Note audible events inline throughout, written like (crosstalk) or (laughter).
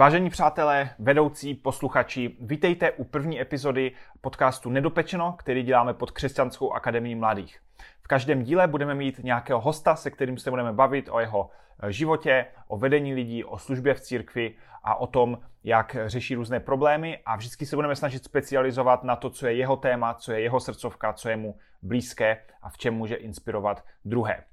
Vážení přátelé, vedoucí, posluchači, vítejte u první epizody podcastu Nedopečeno, který děláme pod Křesťanskou akademií mladých. V každém díle budeme mít nějakého hosta, se kterým se budeme bavit o jeho eh, životě, o vedení lidí, o službě v církvi a o tom, jak řeší různé problémy a vždycky se budeme snažit specializovat na to, co je jeho téma, co je jeho srdcovka, co je mu blízké a v čem může inspirovat druhé.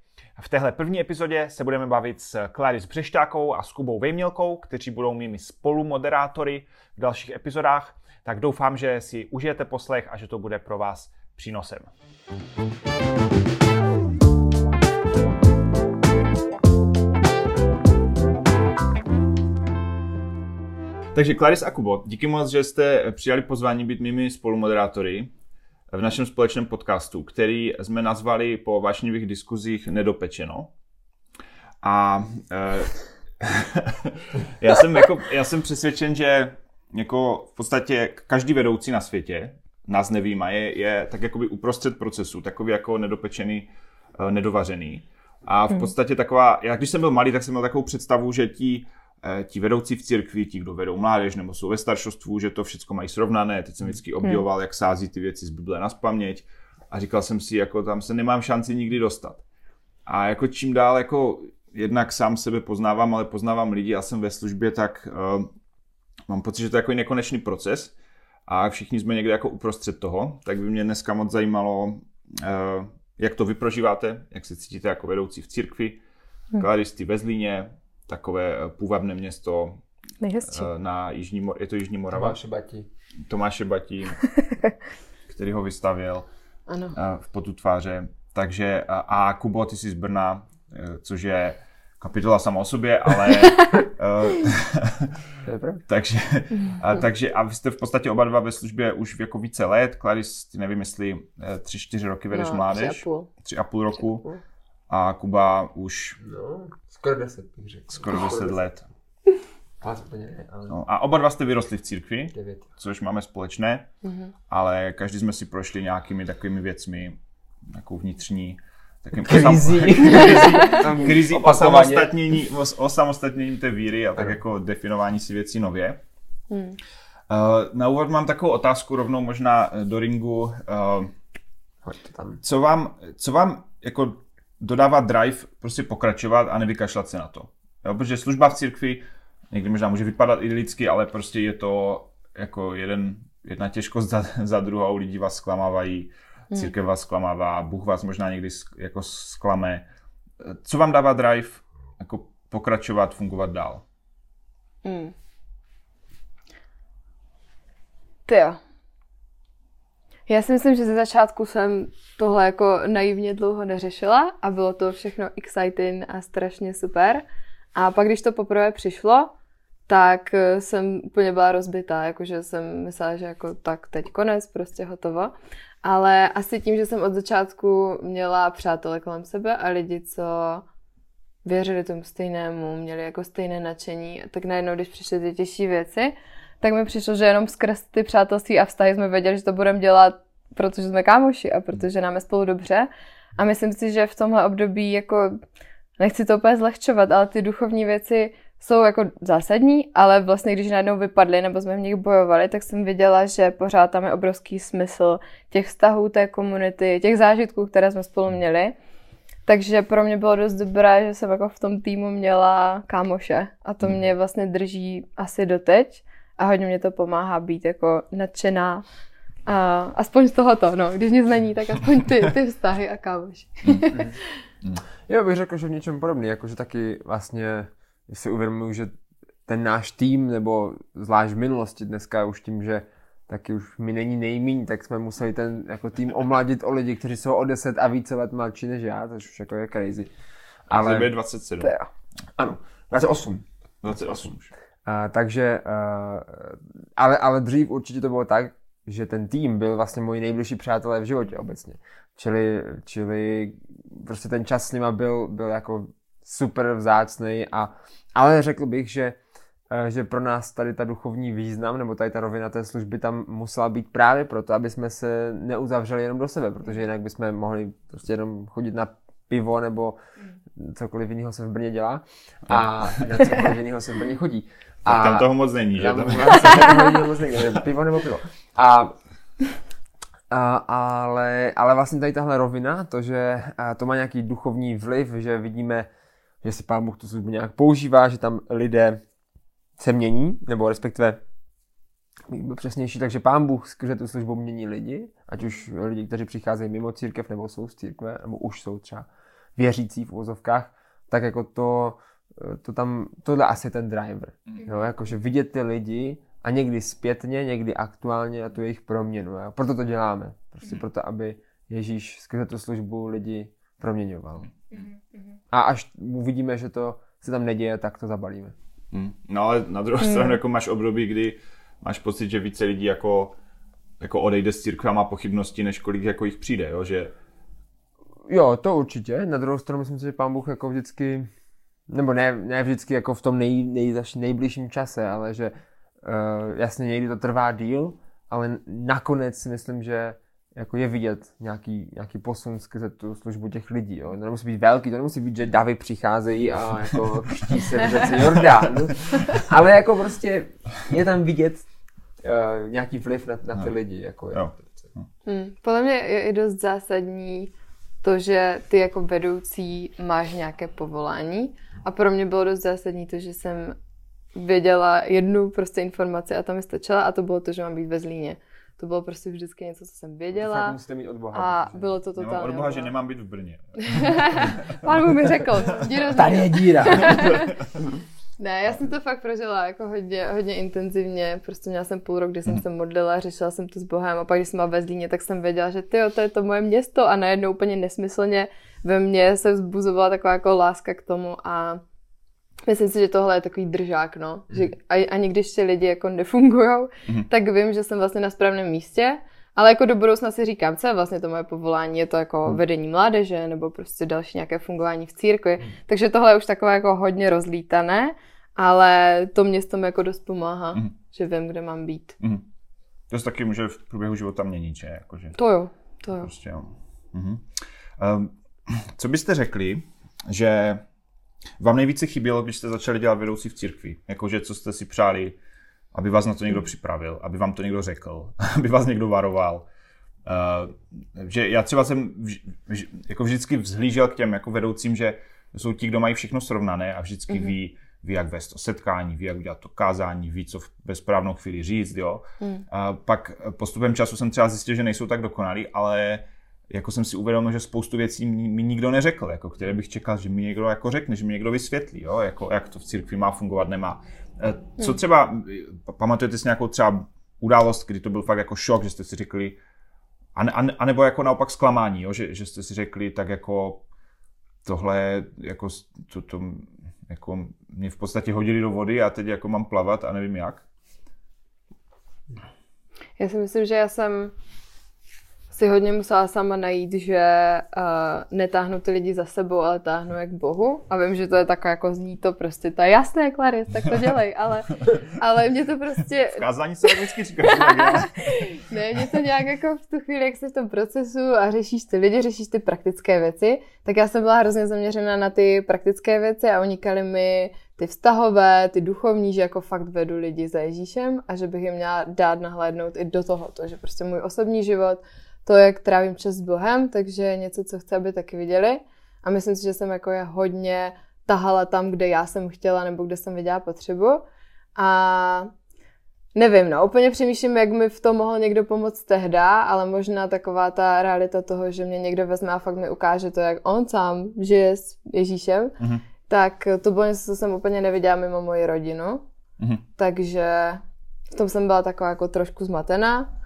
V téhle první epizodě se budeme bavit s Claris Břešťákou a s Kubou Vejmělkou, kteří budou mými spolumoderátory v dalších epizodách. Tak doufám, že si užijete poslech a že to bude pro vás přínosem. Takže Claris a Kubo, díky moc, že jste přijali pozvání být mými spolumoderátory v našem společném podcastu, který jsme nazvali po vášnivých diskuzích Nedopečeno. A e, (laughs) já, jsem jako, já jsem přesvědčen, že jako v podstatě každý vedoucí na světě, nás nevýma, je, je tak jakoby uprostřed procesu, takový jako nedopečený, e, nedovařený. A v hmm. podstatě taková, já když jsem byl malý, tak jsem měl takovou představu, že ti Eh, ti vedoucí v církvi, ti, kdo vedou mládež nebo jsou ve staršostvu, že to všechno mají srovnané. Teď jsem vždycky obdivoval, hmm. jak sází ty věci z Bible na spaměť a říkal jsem si, jako tam se nemám šanci nikdy dostat. A jako čím dál, jako jednak sám sebe poznávám, ale poznávám lidi a jsem ve službě, tak uh, mám pocit, že to je jako nekonečný proces a všichni jsme někde jako uprostřed toho, tak by mě dneska moc zajímalo, uh, jak to vyprožíváte, jak se cítíte jako vedoucí v církvi, hmm. klaristy ve Zlíně, takové eh, půvabné město Nejhezčí. Eh, na Jižní, je to Jižní Morava? Tomáše Batí. Tomáše Batí, (laughs) který ho vystavěl ano. Eh, v potu tváře. Takže a Kubo, ty jsi z Brna, což je kapitola sama o sobě, ale (laughs) (laughs) takže, a, takže a vy jste v podstatě oba dva ve službě už jako více let. Claris, ty nevím, jestli tři, čtyři roky vedeš no, mládež. Tři a půl. Tři a půl roku. Tři a půl. A Kuba už... No, Skoro deset, bych řekl. Skoro deset let. Aspoň ale... No, a oba dva jste vyrostli v církvi, Devět. což máme společné, mm-hmm. ale každý jsme si prošli nějakými takovými věcmi, takovou vnitřní, takým krizí, osam, (laughs) krizí osamostatnění, osamostatnění té víry a tak jako definování si věcí nově. Uh, na úvod mám takovou otázku rovnou možná do ringu. Uh, co vám, co vám jako dodávat drive, prostě pokračovat a nevykašlat se na to. Jo, protože služba v církvi někdy možná může vypadat idylicky, ale prostě je to jako jeden, jedna těžkost za, (laughs) za druhou, lidi vás zklamávají, hmm. církev vás zklamává, Bůh vás možná někdy jako sklame. Co vám dává drive jako pokračovat, fungovat dál? Hmm. Ty jo. Já si myslím, že ze začátku jsem tohle jako naivně dlouho neřešila a bylo to všechno exciting a strašně super. A pak, když to poprvé přišlo, tak eh, jsem úplně byla rozbitá, jakože jsem myslela, že jako tak teď konec, prostě hotovo. Ale asi tím, že jsem od začátku měla přátele kolem sebe a lidi, co věřili tomu stejnému, měli jako stejné nadšení, tak najednou, když přišly ty těžší věci, tak mi přišlo, že jenom skrz ty přátelství a vztahy jsme věděli, že to budeme dělat, protože jsme kámoši a protože nám je spolu dobře. A myslím si, že v tomhle období jako nechci to úplně zlehčovat, ale ty duchovní věci jsou jako zásadní, ale vlastně když najednou vypadly nebo jsme v nich bojovali, tak jsem viděla, že pořád tam je obrovský smysl těch vztahů té komunity, těch zážitků, které jsme spolu měli. Takže pro mě bylo dost dobré, že jsem jako v tom týmu měla kámoše a to mě vlastně drží asi doteď a hodně mě to pomáhá být jako nadšená. A aspoň z tohoto, no. Když nic není, tak aspoň ty, ty vztahy a kámoši. (laughs) Já bych řekl, že v něčem podobný, jakože taky vlastně si uvědomuji, že ten náš tým, nebo zvlášť v minulosti dneska už tím, že taky už mi není nejmíň, tak jsme museli ten jako tým omladit o lidi, kteří jsou o 10 a více let mladší než já, což už jako je crazy. Ale... je 27. Ano, 28. 28 už. Takže, uh, ale, ale dřív určitě to bylo tak, že ten tým byl vlastně moji nejbližší přátelé v životě obecně. Čili, čili prostě ten čas s nima byl, byl jako super vzácný a ale řekl bych, že že pro nás tady ta duchovní význam nebo tady ta rovina té služby tam musela být právě proto, aby jsme se neuzavřeli jenom do sebe, protože jinak bychom mohli prostě jenom chodit na pivo nebo cokoliv jiného se v Brně dělá a na cokoliv jiného se v Brně chodí. A tam toho moc není, že? Tam Tam, toho moc není, pivo nebo pivo. A a, ale, ale vlastně tady tahle rovina, to, že to má nějaký duchovní vliv, že vidíme, že si pán Bůh tu službu nějak používá, že tam lidé se mění, nebo respektive byl přesnější, takže pán Bůh skrze tu službu mění lidi, ať už lidi, kteří přicházejí mimo církev, nebo jsou z církve, nebo už jsou třeba věřící v úzovkách, tak jako to, to tam, tohle asi ten driver. Jo, jakože vidět ty lidi a někdy zpětně, někdy aktuálně a tu jejich proměnu. Jo. Proto to děláme. Prostě proto, aby Ježíš skrze tu službu lidi proměňoval. A až uvidíme, že to se tam neděje, tak to zabalíme. No ale na druhou stranu jako máš období, kdy máš pocit, že více lidí jako, jako odejde z církve a má pochybnosti, než kolik jako jich přijde, jo? že Jo, to určitě. Na druhou stranu myslím si, že pán Bůh jako vždycky, nebo ne, ne vždycky jako v tom nej, nej, nejbližším čase, ale že uh, jasně někdy to trvá díl, ale nakonec si myslím, že jako je vidět nějaký, nějaký posun skrze tu službu těch lidí. Jo. To nemusí být velký, to nemusí být, že davy přicházejí a jako křtí se v řece Jordán. Ale jako prostě je tam vidět uh, nějaký vliv na, na ty lidi. Jako, jo. Hmm. Podle mě je i dost zásadní to, že ty jako vedoucí máš nějaké povolání. A pro mě bylo dost zásadní to, že jsem věděla jednu prostě informaci a tam mi stačila a to bylo to, že mám být ve Zlíně. To bylo prostě vždycky něco, co jsem Fakt věděla. musíte mít od Boha. A protože- bylo to nemám totálně. od Boha, že nemám být v Brně. (laughs) Pán mi řekl, (laughs) do Tady je díra. (laughs) Ne, já jsem to fakt prožila jako hodně, hodně intenzivně. Prostě měla jsem půl rok, kdy jsem se modlila, řešila jsem to s Bohem a pak, když jsem byla ve Zlíně, tak jsem věděla, že ty, to je to moje město a najednou úplně nesmyslně ve mně se vzbuzovala taková jako láska k tomu a myslím si, že tohle je takový držák, no. Že a- ani když ti lidi jako nefungujou, tak vím, že jsem vlastně na správném místě, ale jako do budoucna si říkám, co je vlastně to moje povolání, je to jako vedení mládeže nebo prostě další nějaké fungování v církvi. Takže tohle je už takové jako hodně rozlítané, ale to město mi jako dost pomáhá, Mhm. že vím, kde mám být. Mhm. To se taky může v průběhu života měnit, že? Jakože, To jo, to jo. prostě, jo. Mhm. Um, co byste řekli, že vám nejvíce chybělo, když jste začali dělat vedoucí v církvi? Jakože co jste si přáli, aby vás na to někdo připravil, aby vám to někdo řekl, (laughs) aby vás někdo varoval. Uh, že já třeba jsem vž, vž, jako vždycky vzhlížel k těm jako vedoucím, že jsou ti, kdo mají všechno srovnané a vždycky mm-hmm. ví, ví, jak vést to setkání, ví, jak udělat to kázání, ví, co v- ve správnou chvíli říct, jo. Mm. A pak postupem času jsem třeba zjistil, že nejsou tak dokonalí, ale jako jsem si uvědomil, že spoustu věcí mi, mi nikdo neřekl, jako které bych čekal, že mi někdo jako řekne, že mi někdo vysvětlí, jo, jako, jak to v církvi má fungovat, nemá. Eh, Co třeba, eh, pamatujete si nějakou třeba událost, kdy to byl fakt jako šok, že jste si řekli, a, ne, a, ne- a nebo jako naopak zklamání, jo, že, že jste si řekli, tak jako tohle, jako, to, to, jako mě v podstatě hodili do vody a teď jako mám plavat a nevím jak. Já si myslím, že já jsem si hodně musela sama najít, že uh, netáhnu ty lidi za sebou, ale táhnu jak Bohu. A vím, že to je takové jako zní to prostě, je jasné, Claris, tak to dělej, ale, ale mě to prostě, V kázání se vždycky říká, (laughs) ne, mě to nějak jako v tu chvíli, jak jsi v tom procesu a řešíš ty lidi, řešíš ty praktické věci, tak já jsem byla hrozně zaměřena na ty praktické věci a unikali mi ty vztahové, ty duchovní, že jako fakt vedu lidi za Ježíšem a že bych jim měla dát nahlédnout i do tohoto, že prostě můj osobní život, to, jak trávím čas s Bohem, takže je něco, co chci, aby taky viděli. A myslím si, že jsem jako je hodně tahala tam, kde já jsem chtěla nebo kde jsem viděla potřebu. A nevím, no, úplně přemýšlím, jak mi v tom mohl někdo pomoct tehda, ale možná taková ta realita toho, že mě někdo vezme a fakt mi ukáže to, jak on sám žije s Ježíšem, Mhm. tak to bylo něco, co jsem úplně neviděla mimo moji rodinu. Mhm. Takže v tom jsem byla taková jako trošku zmatená.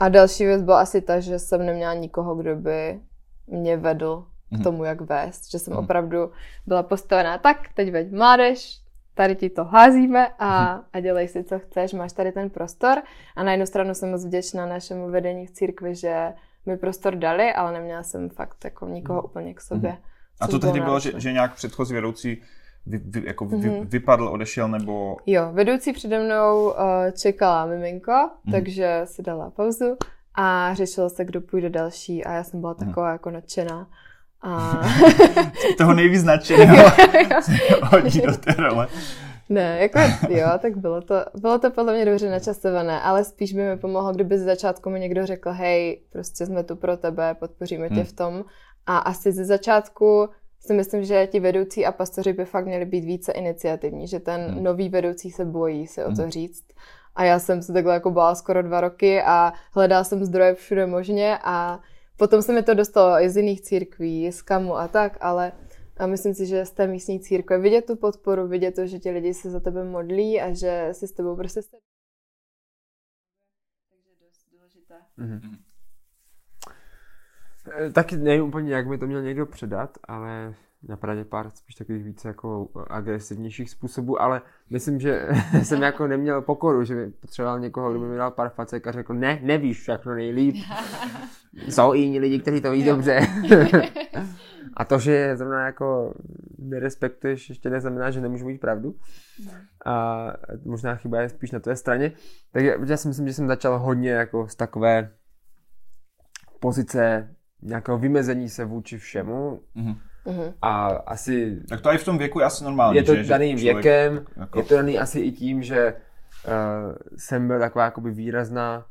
A další věc byla asi ta, že jsem neměla nikoho, kdo by mě vedl k tomu, jak vést. Že jsem opravdu byla postavená tak, teď veď mládež, tady ti to házíme a, a dělej si, co chceš, máš tady ten prostor. A na jednu stranu jsem moc vděčná našemu vedení v církvi, že mi prostor dali, ale neměla jsem fakt jako nikoho úplně k sobě. A to tehdy bylo, že, že nějak předchozí vedoucí vy, vy, jako vy, Mhm. vypadl, odešel, nebo... Jo, vedoucí přede mnou uh, čekala miminko, mm. takže si dala pauzu a řešilo se, kdo půjde další a já jsem byla taková jako nadšená. A... (laughs) Toho nejvíc nadšeného (laughs) hodí do té role. Ne, jako jo, tak bylo to, bylo to podle mě dobře načasované, ale spíš by mi pomohlo, kdyby ze začátku mi někdo řekl, hej, prostě jsme tu pro tebe, podpoříme tě hmm. v tom. A asi ze začátku si myslím, že ti vedoucí a pastoři by fakt měli být více iniciativní, že ten hmm. nový vedoucí se bojí si o to hmm. říct. A já jsem se takhle jako bála skoro dva roky a hledala jsem zdroje všude možně a potom se mi to dostalo i z jiných církví, z kamu a tak, ale a myslím si, že z té místní církve vidět tu podporu, vidět to, že ti lidi se za tebe modlí a že si s tebou prostě jste... Takže dost důležité. Mm-hmm. Taky nevím úplně, jak mi to měl někdo předat, ale napadá pár spíš takových více jako agresivnějších způsobů, ale myslím, že (laughs) jsem jako neměl pokoru, že by potřeboval někoho, kdo by mi dal pár facek a řekl, ne, nevíš všechno nejlíp. (laughs) Jsou i jiní lidi, kteří to ví dobře. (laughs) a to, že zrovna jako nerespektuješ, ještě neznamená, že nemůžu mít pravdu. A možná chyba je spíš na tvé straně. Takže já si myslím, že jsem začal hodně jako z takové pozice nějakého vymezení se vůči všemu. Mm-hmm Uh-huh. A asi... Tak to i v tom věku je asi normální, Je to že, daný že věkem, jako... je to daný asi i tím, že uh, jsem byl taková jakoby výrazná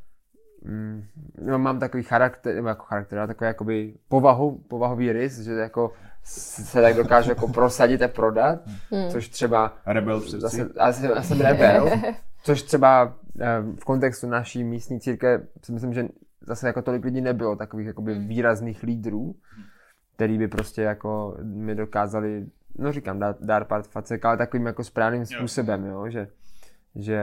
mm, no, mám takový charakter, nebo jako charakter, takový jakoby povahu, povahový rys, že jako se tak dokáže jako prosadit a prodat, hmm. což třeba... Rebel přeci. Zase, já jsem rebel, (laughs) což třeba uh, v kontextu naší místní církve si myslím, že zase jako tolik lidí nebylo, takových jakoby hmm. výrazných lídrů. Hmm který by prostě jako mi dokázali, no říkám, dát, dát pár facek, ale takovým jako správným způsobem, jo, že, že,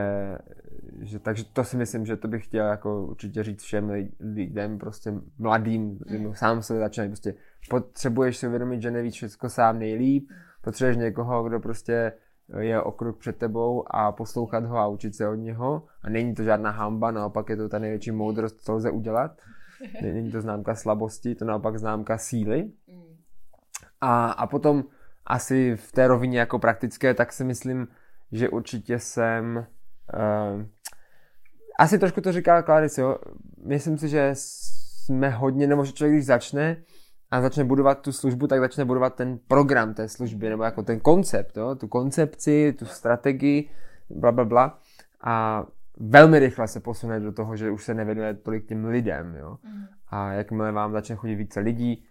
že, takže to si myslím, že to bych chtěl jako určitě říct všem lidem, prostě mladým, mm. sám se začínají, prostě potřebuješ si uvědomit, že nevíš všechno sám nejlíp, potřebuješ někoho, kdo prostě je okruh před tebou a poslouchat ho a učit se od něho a není to žádná hamba, naopak je to ta největší moudrost, co lze udělat (laughs) Není to známka slabosti, to naopak známka síly. A, a potom asi v té rovině jako praktické, tak si myslím, že určitě jsem... Uh, asi trošku to říká Clarice, jo. Myslím si, že jsme hodně, nebo že člověk, když začne a začne budovat tu službu, tak začne budovat ten program té služby, nebo jako ten koncept, jo? tu koncepci, tu strategii, bla, bla, bla. A velmi rychle se posune do toho, že už se nevěnuje tolik těm lidem, jo. Mm. A jakmile vám začne chodit více lidí,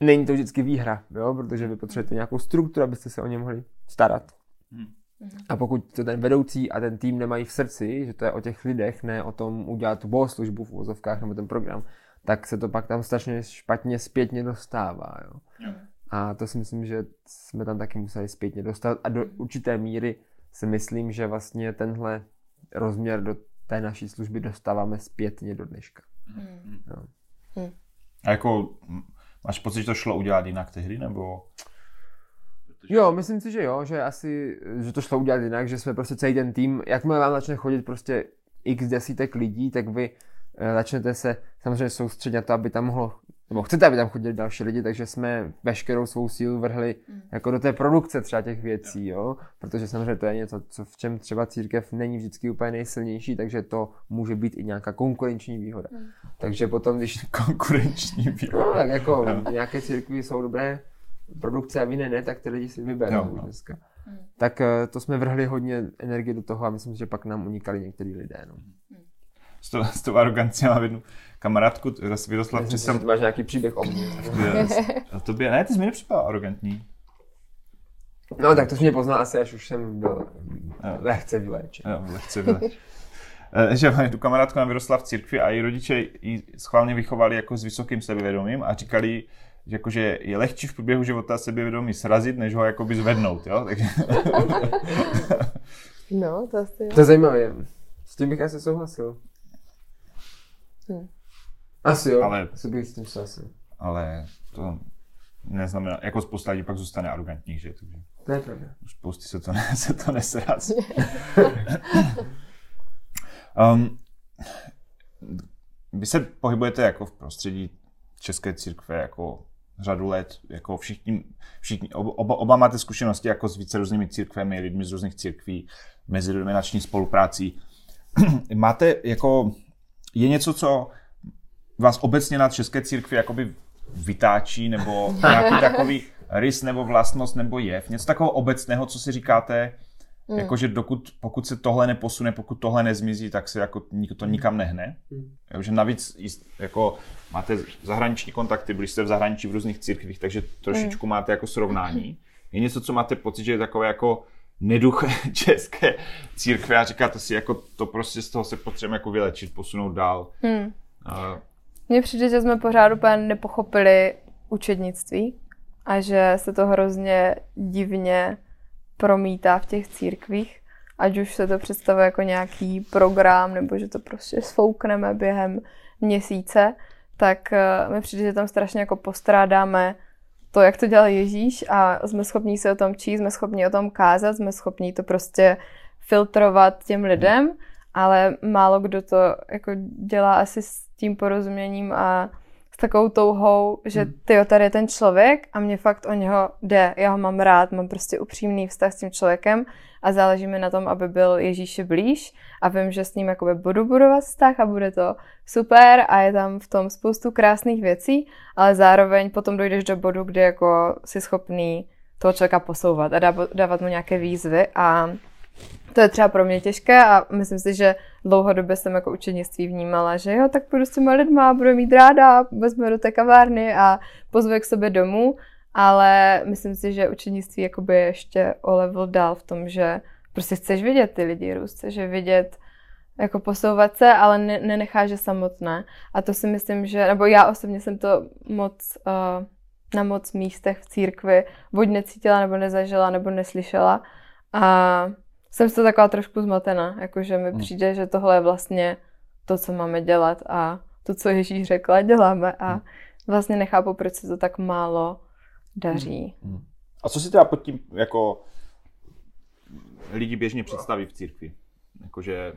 není to vždycky výhra, jo, protože vy potřebujete nějakou strukturu, abyste se o ně mohli starat. Mm. A pokud to ten vedoucí a ten tým nemají v srdci, že to je o těch lidech, ne o tom udělat tu bohoslužbu v úvozovkách nebo ten program, tak se to pak tam strašně špatně zpětně dostává. Jo. A to si myslím, že jsme tam taky museli zpětně dostat a do určité míry si myslím, že vlastně tenhle rozměr do té naší služby dostáváme zpětně do dneška. Hmm. No. Hmm. A jako máš pocit, že to šlo udělat jinak tehdy, nebo? Jo, myslím si, že jo, že asi, že to šlo udělat jinak, že jsme prostě celý ten tým, jakmile vám začne chodit prostě x desítek lidí, tak vy začnete se samozřejmě soustředit na to, aby tam mohlo nebo chcete, aby tam chodili další lidi, takže jsme veškerou svou sílu vrhli mm. jako do té produkce třeba těch věcí, jo, protože samozřejmě to je něco, co v čem třeba církev není vždycky úplně nejsilnější, takže to může být i nějaká konkurenční výhoda. Mm. Takže potom, když... (laughs) Konkurenční výhoda. No, tak jako no. nějaké církvy jsou dobré produkce a jiné ne, tak ty lidi si vyberou no, no. dneska. Mm. Tak eh, to jsme vrhli hodně energie do toho a myslím, že pak nám unikali některý lidé, no. Mm. S, to, s tou arogancí mám jednu kamarádku, vyrostla při sam... máš nějaký příběh o mně. A tobě, ne, ty jsi mi nepřipadal arrogantní. No tak to jsi mě poznal asi, až už jsem byl jo. lehce vyléčen. Jo, lehce vyléčen. Eh, že tu kamarádku nám vyrostla v církvi a její rodiče ji schválně vychovali jako s vysokým sebevědomím a říkali, že jakože je lehčí v průběhu života sebevědomí srazit, než ho jakoby zvednout, jo? Takže... (laughs) no, to asi jo. To je zajímavé. S tím bych asi souhlasil. Hmm. Asi jo, ale, asi bych s tím souhlasil. Ale to neznamená, jako spousta lidí pak zůstane arrogantních, že? Takže to je pravda. Spousty se to, ne, (laughs) se to nesrazí. (laughs) um, vy se pohybujete jako v prostředí České církve jako řadu let, jako všichni, všichni oba, oba máte zkušenosti jako s více různými církvemi, lidmi z různých církví, mezidenominační spoluprácí. (clears throat) máte jako, je něco, co vás obecně na České církvi jakoby vytáčí, nebo (laughs) nějaký takový rys nebo vlastnost nebo jev, něco takového obecného, co si říkáte, mm. jakože dokud, pokud se tohle neposune, pokud tohle nezmizí, tak se jako to nikam nehne. Mm. že navíc jako máte zahraniční kontakty, byli jste v zahraničí v různých církvích, takže trošičku mm. máte jako srovnání. Je něco, co máte pocit, že je takové jako neduch (laughs) české církve a říkáte si, jako to prostě z toho se potřebujeme jako vylečit, posunout dál. Hmm. Mně přijde, že jsme pořád úplně nepochopili učednictví a že se to hrozně divně promítá v těch církvích, ať už se to představuje jako nějaký program, nebo že to prostě sfoukneme během měsíce, tak uh, mi přijde, že tam strašně jako postrádáme to, jak to dělal Ježíš a jsme schopni se o tom číst, jsme schopni o tom kázat, jsme schopni to prostě filtrovat těm lidem, ale málo kdo to jako dělá asi s tím porozuměním a takovou touhou, že hmm. ty tady je ten člověk a mě fakt o něho jde. Já ho mám rád, mám prostě upřímný vztah s tím člověkem a záleží mi na tom, aby byl Ježíši blíž a vím, že s ním jakoby budu budovat vztah a bude to super a je tam v tom spoustu krásných věcí, ale zároveň potom dojdeš do bodu, kde jako jsi schopný toho člověka posouvat a dávat mu nějaké výzvy a to je třeba pro mě těžké a myslím si, že dlouhodobě jsem jako učenictví vnímala, že jo, tak půjdu s těma lidma, budu mít ráda, vezmu do té kavárny a pozvu k sobě domů, ale myslím si, že učenictví jakoby ještě o level dál v tom, že prostě chceš vidět ty lidi růst, chceš je vidět, jako posouvat se, ale ne, nenecháš je samotné. A to si myslím, že, nebo já osobně jsem to moc uh, na moc místech v církvi buď necítila, nebo nezažila, nebo neslyšela. A jsem to taková trošku zmatená, jakože mi hmm. přijde, že tohle je vlastně to, co máme dělat a to, co Ježíš řekla, děláme a hmm. vlastně nechápu, proč se to tak málo daří. Hmm. A co si teda pod tím jako lidi běžně představí v církvi? Jakože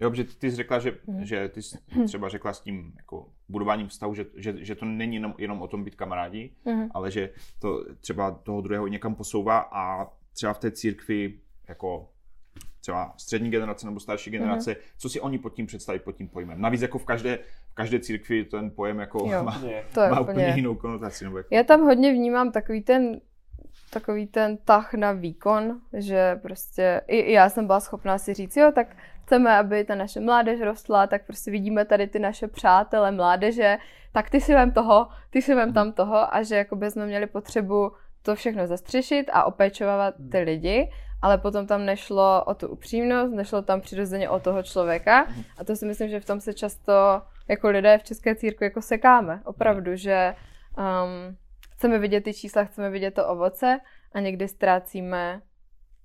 Jo, protože ty jsi řekla, že, mm. že ty jsi třeba řekla s tím jako budováním vztahu, že, že, že to není jenom, jenom o tom být kamarádi, mm. ale že to třeba toho druhého někam posouvá a třeba v té církvi jako třeba střední generace nebo starší generace, mm. co si oni pod tím představí, pod tím pojmem. Navíc jako v každé, v každé církvi ten pojem jako jo, má, to je má úplně, úplně jinou konotaci. Nebo jako... Já tam hodně vnímám takový ten takový ten tah na výkon, že prostě i já jsem byla schopná si říct, jo, tak chceme, aby ta naše mládež rostla, tak prostě vidíme tady ty naše přátele mládeže, tak ty si vem toho, ty si vem tam toho a že jako jsme měli potřebu to všechno zastřešit a opečovat ty lidi, ale potom tam nešlo o tu upřímnost, nešlo tam přirozeně o toho člověka a to si myslím, že v tom se často jako lidé v České církvi jako sekáme, opravdu, že um, chceme vidět ty čísla, chceme vidět to ovoce a někdy ztrácíme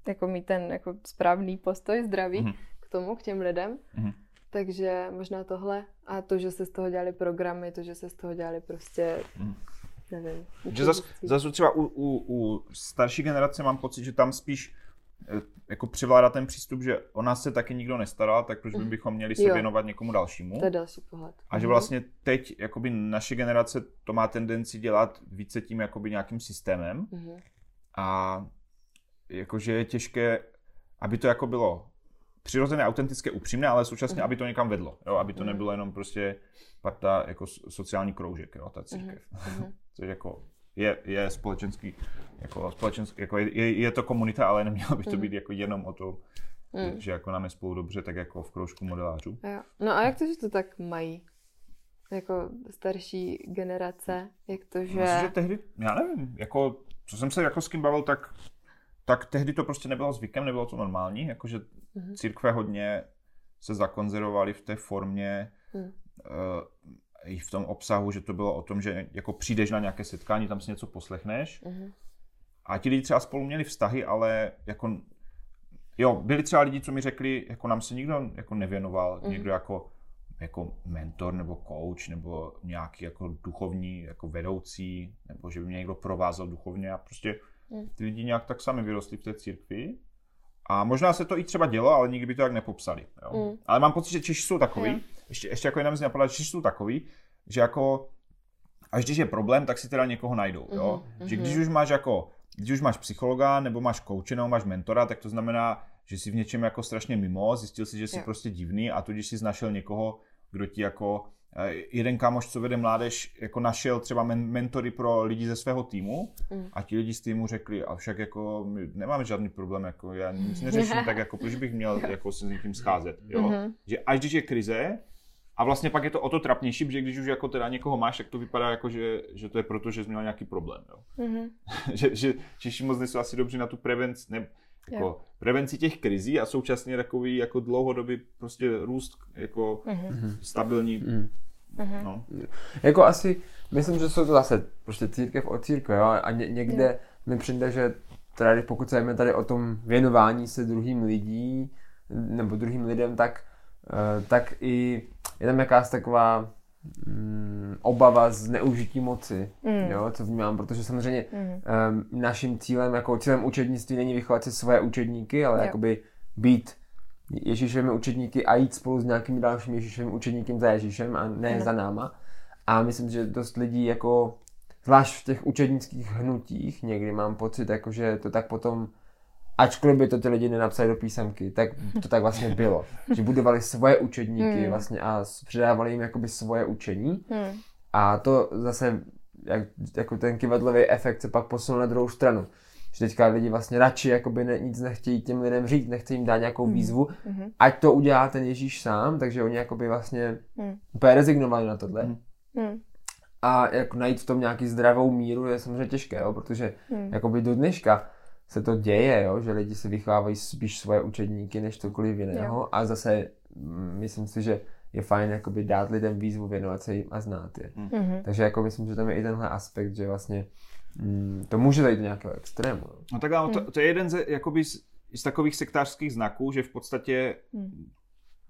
jako mít ten jako správný postoj, zdravý mm-hmm. k tomu, k těm lidem. Mm-hmm. Takže možná tohle a to, že se z toho dělali programy, to, že se z toho dělali prostě, mm. nevím. Že zase zas třeba u, u, u starší generace mám pocit, že tam spíš jako převládá ten přístup, že o nás se taky nikdo nestaral, tak proč bychom měli se jo. věnovat někomu dalšímu. To je další pohled. A že mhm. vlastně teď jakoby naše generace to má tendenci dělat více tím jakoby nějakým systémem. Mm-hmm. A jakože je těžké, aby to jako bylo přirozené, autentické, upřímné, ale současně, mm-hmm. aby to někam vedlo. Jo? Aby to mm-hmm. nebylo jenom prostě parta jako sociální kroužek, jo? ta církev. Mm-hmm. (laughs) Což jako je, je společenský, jako, společenský, jako je, je, to komunita, ale nemělo by to mhm. být jako jenom o tom, mm. že jako nám je spolu dobře, tak jako v kroužku modelářů. Jo. No a jak to, že to tak mají? Jako starší generace, jak to, že... Myslím, že tehdy, já nevím, jako, co jsem se jako s kým bavil, tak, tak tehdy to prostě nebylo zvykem, nebylo to normální, jakože mm-hmm. církve hodně se zakonzervovaly v té formě, mm. uh, i v tom obsahu, že to bylo o tom, že jako přijdeš na nějaké setkání, tam si něco poslechneš. Mm-hmm. A ti lidi třeba spolu měli vztahy, ale jako jo, byli třeba lidi, co mi řekli, jako nám se nikdo jako nevěnoval, mm-hmm. někdo jako, jako mentor nebo coach nebo nějaký jako duchovní jako vedoucí, nebo že by mě někdo provázel duchovně a prostě mm. ty lidi nějak tak sami vyrostli v té církvi. A možná se to i třeba dělo, ale nikdy by to tak nepopsali. Jo? Mm. Ale mám pocit, že Češi jsou takový, mm ještě, ještě jako jedna z napadla, že jsou takový, že jako až když je problém, tak si teda někoho najdou, jo? Mm-hmm. Že když už máš jako, když už máš psychologa, nebo máš kouče, nebo máš mentora, tak to znamená, že jsi v něčem jako strašně mimo, zjistil si, že jsi yeah. prostě divný a tudíž jsi našel někoho, kdo ti jako eh, jeden kámoš, co vede mládež, jako našel třeba men- mentory pro lidi ze svého týmu Mm. a ti lidi z týmu řekli, a však jako my nemáme žádný problém, jako já nic neřeším, (laughs) tak jako proč bych měl jako se s někým scházet, jo? Mhm. Že až když je krize, a vlastně pak je to o to trapnější, protože když už jako teda někoho máš, tak to vypadá jako, že, že to je proto, že jsi měl nějaký problém, jo? Mhm. (laughs) že, že Češi moc nejsou asi dobří na tu prevenci, ne, jako Jo. prevenci těch krizí a současně takový jako dlouhodobý prostě růst jako Mhm. stabilní. Mm. Mhm. No. Jako asi, myslím, že jsou to zase prostě církev od církve, jo? A ně, někde mi přijde, že tady pokud se tady o tom věnování se druhým lidí, nebo druhým lidem, tak, tak i je tam jakási taková mm, obava z neužití moci, Mm. jo, co vnímám, protože samozřejmě Mhm. um, naším cílem, jako cílem učednictví není vychovat si svoje učedníky, ale Jo. jakoby být Ježíšovými učedníky a jít spolu s nějakými dalšími Ježíšovými učedníky za Ježíšem a ne Ano. za náma. A myslím, že dost lidí jako, zvlášť v těch učednických hnutích, někdy mám pocit, jako, že to tak potom, ačkoliv by to ty lidi nenapsali do písemky, tak to tak vlastně bylo. (laughs) Že budovali svoje učedníky Hmm. vlastně a předávali jim jakoby svoje učení. Mhm. A to zase, jak, jako ten kivadlový efekt se pak posunul na druhou stranu. Že teďka lidi vlastně radši jakoby ne, nic nechtějí těm lidem říct, nechtějí jim dát nějakou výzvu, Mhm. ať to udělá ten Ježíš sám, takže oni jakoby vlastně Mhm. úplně rezignovali na tohle. Mhm. Mhm. A jako najít v tom nějaký zdravou míru je samozřejmě těžké, jo, protože Mhm. jakoby do dneška se to děje, jo, že lidi si vychovávají spíš svoje učedníky než cokoliv jiného Jo. a zase mm, myslím si, že je fajn jakoby dát lidem výzvu, věnovat se jim a znát je. Mhm. Takže jako myslím, že tam je i tenhle aspekt, že vlastně mm, to může zajít do nějakého extrému. No. No tak ano, Hmm. to, to je jeden ze, jakoby z, z takových sektářských znaků, že v podstatě Hmm.